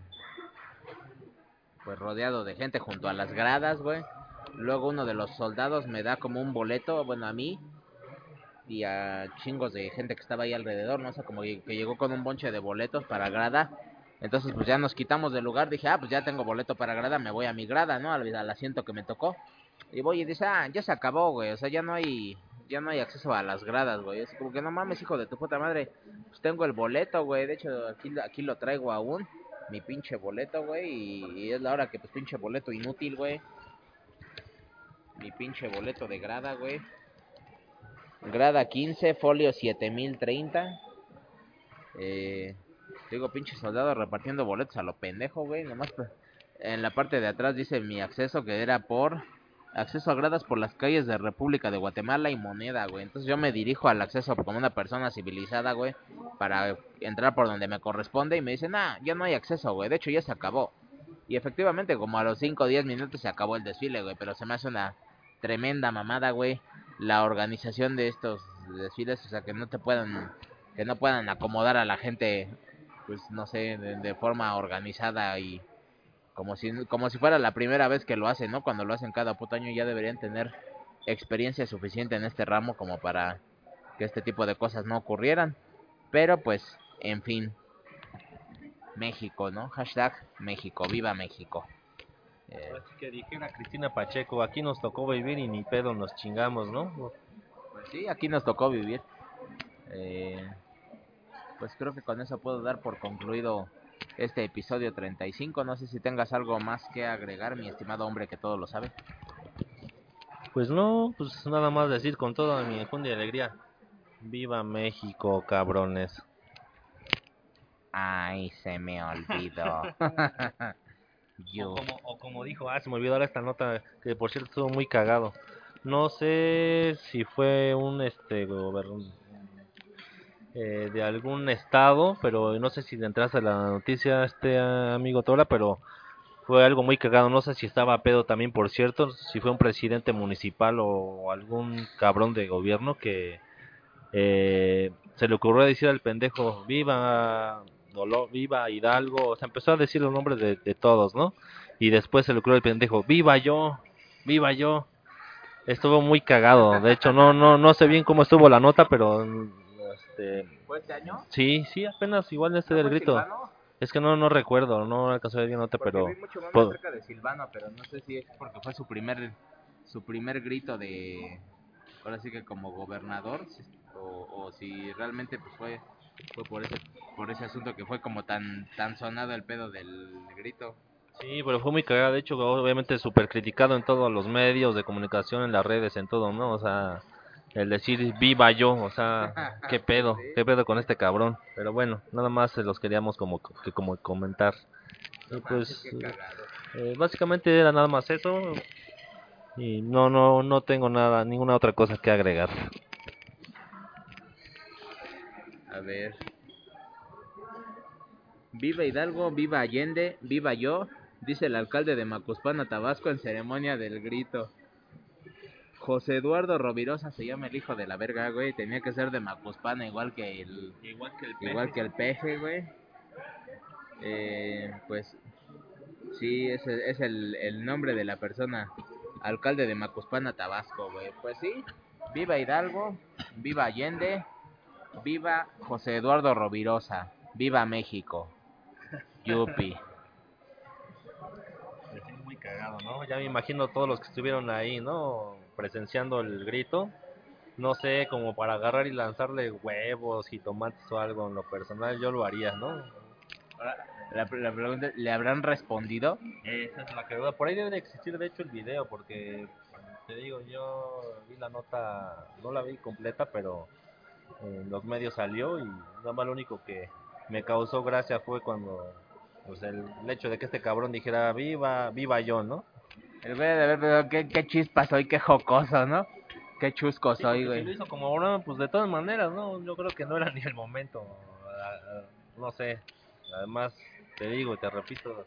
Pues rodeado de gente junto a las gradas, güey. Luego uno de los soldados me da como un boleto, bueno, a mí y a chingos de gente que estaba ahí alrededor, ¿no? O sea, como que llegó con un bonche de boletos para grada. Entonces, pues ya nos quitamos del lugar. Dije, ah, pues ya tengo boleto para grada, me voy a mi grada, ¿no? Al, asiento que me tocó. Y voy y dice, ah, ya se acabó, güey. O sea, ya no hay ya no hay acceso a las gradas, güey. Es como que no mames, hijo de tu puta madre. Pues tengo el boleto, güey. De hecho, aquí, aquí lo traigo aún. Mi pinche boleto, güey. Y, y es la hora que, pues, pinche boleto inútil, güey. Mi pinche boleto de grada, güey. Grada 15, folio 7030. Eh, digo, pinche soldado repartiendo boletos a lo pendejo, güey. Nomás en la parte de atrás dice mi acceso que era por acceso a gradas por las calles de República de Guatemala y Moneda, güey. Entonces yo me dirijo al acceso como una persona civilizada, güey, para entrar por donde me corresponde y me dicen, ah, ya no hay acceso, güey. De hecho ya se acabó. Y efectivamente, como a los 5 o 10 minutos se acabó el desfile, güey. Pero se me hace una tremenda mamada, güey. La organización de estos desfiles, o sea, que no te puedan, que no puedan acomodar a la gente, pues no sé, de, de forma organizada y como si, como si fuera la primera vez que lo hacen, ¿no? Cuando lo hacen cada puto año ya deberían tener experiencia suficiente en este ramo como para que este tipo de cosas no ocurrieran. Pero pues, en fin, México, ¿no? Hashtag México, viva México. Eh, Así que dijera Cristina Pacheco, aquí nos tocó vivir y ni pedo nos chingamos, ¿no? pues sí, aquí nos tocó vivir. Eh, pues creo que con eso puedo dar por concluido este episodio 35. No sé si tengas algo más que agregar, mi estimado hombre que todo lo sabe. Pues no, pues nada más decir con toda mi enjundia y alegría. Viva México, cabrones. Ay, se me olvidó. Yo. O como, o como dijo, ah, se me olvidó ahora esta nota, que por cierto estuvo muy cagado. No sé si fue un este eh, de algún estado, pero no sé si le entraste a la noticia este amigo Tola, pero fue algo muy cagado. No sé si estaba a pedo también, por cierto, si fue un presidente municipal o algún cabrón de gobierno que eh, se le ocurrió decir al pendejo, viva Dolo, viva Hidalgo, o sea, empezó a decir los nombres de, de todos, ¿no? Y después se le ocurrió al pendejo, viva yo, viva yo. Estuvo muy cagado, de hecho no no no sé bien cómo estuvo la nota, pero este ¿Fue este año? sí, sí, apenas igual este del ¿Fue grito. Silvano? Es que no no recuerdo, no alcanzó a ver nota, pero vi mucho puedo- acerca de Silvano, pero no sé si es porque fue su primer su primer grito de ahora sí que como gobernador o, o si realmente pues fue fue por ese por ese asunto que fue como tan tan sonado el pedo del grito. Sí, pero fue muy cagado, de hecho, obviamente súper criticado en todos los medios de comunicación, en las redes, en todo, ¿no? O sea, el decir viva yo, o sea, qué pedo, qué pedo con este cabrón. Pero bueno, nada más se los queríamos como que como comentar. Y pues eh, básicamente era nada más eso y no no no tengo nada ninguna otra cosa que agregar. A ver. Viva Hidalgo, viva Allende, viva yo, dice el alcalde de Macuspana, Tabasco, en ceremonia del grito. José Eduardo Rovirosa se llama el hijo de la verga, güey. Tenía que ser de Macuspana, igual que el, Igual que el igual que el peje, güey. Eh, pues sí, ese es el, el nombre de la persona. Alcalde de Macuspana, Tabasco, güey. Pues sí, viva Hidalgo, viva Allende, viva José Eduardo Rovirosa, viva México. Yupi. Muy cagado, ¿no? Ya me imagino todos los que estuvieron ahí, ¿no? Presenciando el grito. No sé, como para agarrar y lanzarle huevos y tomates o algo en lo personal, yo lo haría, ¿no? La, la pregunta, ¿le habrán respondido? Esa es la que duda. Por ahí debe de existir, de hecho, el video, porque te digo, yo vi la nota, no la vi completa, pero en los medios salió y nada más lo único que me causó gracia fue cuando, pues el, el hecho de que este cabrón dijera viva, viva yo, ¿no? El güey de ver, qué, qué chispa soy, qué jocoso, ¿no? Qué chusco Sí, soy, porque si lo güey. hizo como broma, pues de todas maneras, ¿no? Yo creo que no era ni el momento, no sé. Además, te digo, te repito,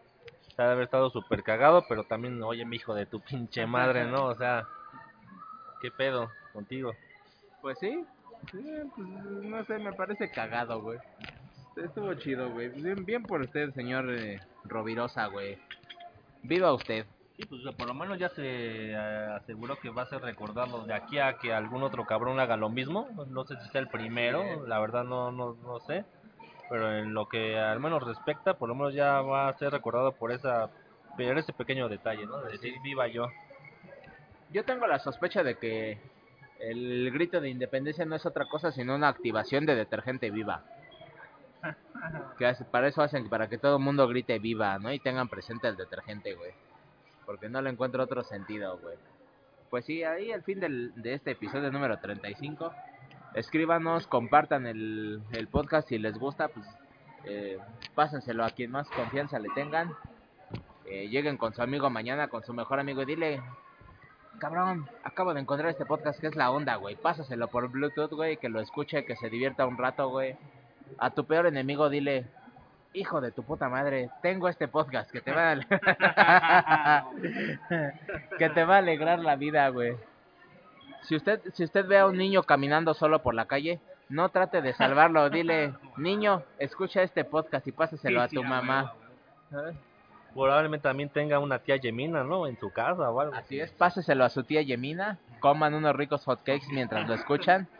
se ha de haber estado súper cagado, pero también, oye, mi hijo de tu pinche madre, ¿no? O sea, ¿qué pedo contigo? Pues sí, sí, pues no sé, me parece cagado, güey. Estuvo chido, güey. Bien, bien por usted, señor eh, Rovirosa, güey. Viva usted. Sí, pues por lo menos ya se eh, aseguró que va a ser recordado de aquí a que algún otro cabrón haga lo mismo. No sé si sea el primero, la verdad no, no, no sé. Pero en lo que al menos respecta, por lo menos ya va a ser recordado por esa por ese pequeño detalle, ¿no? De decir viva yo. Yo tengo la sospecha de que el grito de independencia no es otra cosa sino una activación de detergente viva. Que hace- para eso hacen, para que todo el mundo grite viva, ¿no? Y tengan presente el detergente, güey. Porque no le encuentro otro sentido, güey. Pues sí, ahí al fin del, de este episodio número 35. Escríbanos, compartan el, el podcast si les gusta, pues eh, pásenselo a quien más confianza le tengan. Eh, lleguen con su amigo mañana, con su mejor amigo y dile, cabrón, acabo de encontrar este podcast que es la onda, güey. Pásaselo por Bluetooth, güey, que lo escuche, que se divierta un rato, güey. A tu peor enemigo dile, hijo de tu puta madre, tengo este podcast que te va a... que te va a alegrar la vida, güey. Si usted, si usted ve a un niño caminando solo por la calle, no trate de salvarlo, dile, niño, escucha este podcast y pásaselo a tu mamá. Probablemente también tenga una tía Yemina, ¿no? En su casa o algo. Así es, páseselo a su tía Yemina, coman unos ricos hotcakes mientras lo escuchan.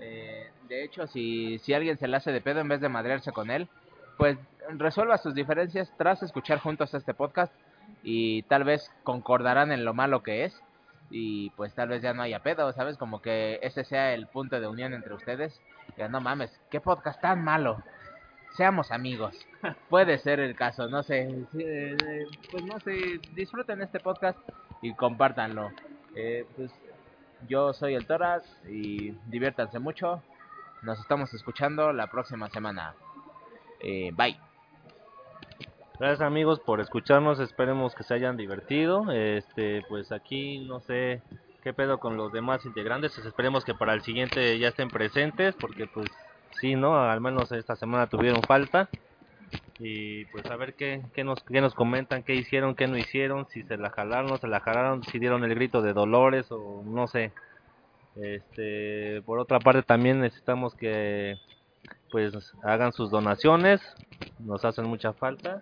Eh, de hecho, si, si alguien se le hace de pedo en vez de madrearse con él, pues resuelva sus diferencias tras escuchar juntos este podcast y tal vez concordarán en lo malo que es y pues tal vez ya no haya pedo, ¿sabes? Como que ese sea el punto de unión entre ustedes. Ya no mames, qué podcast tan malo. Seamos amigos. Puede ser el caso, no sé. eh, eh, Pues no sé, disfruten este podcast y compártanlo. Eh, pues yo soy el Toras y diviértanse mucho. Nos estamos escuchando la próxima semana. Eh, bye. Gracias amigos por escucharnos, esperemos que se hayan divertido. Este, pues aquí no sé qué pedo con los demás integrantes, esperemos que para el siguiente ya estén presentes, porque pues sí, ¿no? Al menos esta semana tuvieron falta. Y pues a ver qué, qué, nos, qué nos comentan, qué hicieron, qué no hicieron, si se la jalaron, se la jalaron, si dieron el grito de dolores o no sé. Este, por otra parte también necesitamos que pues hagan sus donaciones, nos hacen mucha falta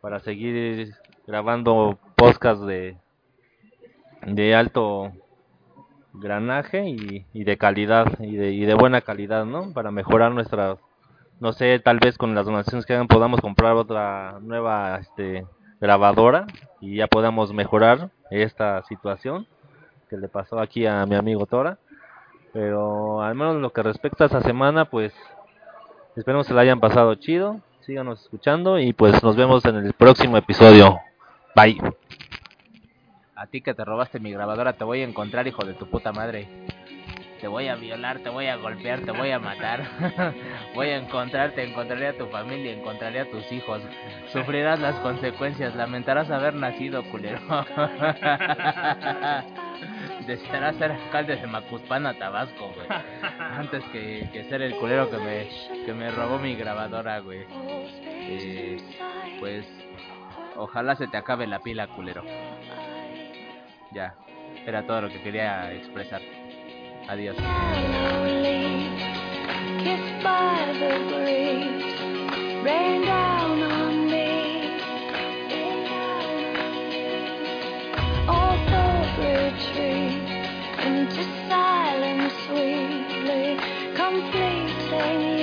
para seguir grabando podcast de de alto granaje y, de calidad y de, y de buena calidad, ¿no? Para mejorar nuestra no sé, tal vez con las donaciones que hagan podamos comprar otra nueva este grabadora y ya podamos mejorar esta situación que le pasó aquí a mi amigo Tora. Pero al menos lo que respecta a esta semana, pues esperemos que la hayan pasado chido. Síganos escuchando y pues nos vemos en el próximo episodio. Bye. A ti que te robaste mi grabadora te voy a encontrar, hijo de tu puta madre. Te voy a violar, te voy a golpear, te voy a matar. voy a encontrarte, encontraré a tu familia, encontraré a tus hijos. Sufrirás las consecuencias, lamentarás haber nacido, culero. Desearás ser alcalde de Macuspana, Tabasco. Antes que, que ser el culero que me, que me robó mi grabadora, güey. Eh, pues, ojalá se te acabe la pila, culero. Ya, era todo lo que quería expresar. Adiós. Into silence sweetly, completing.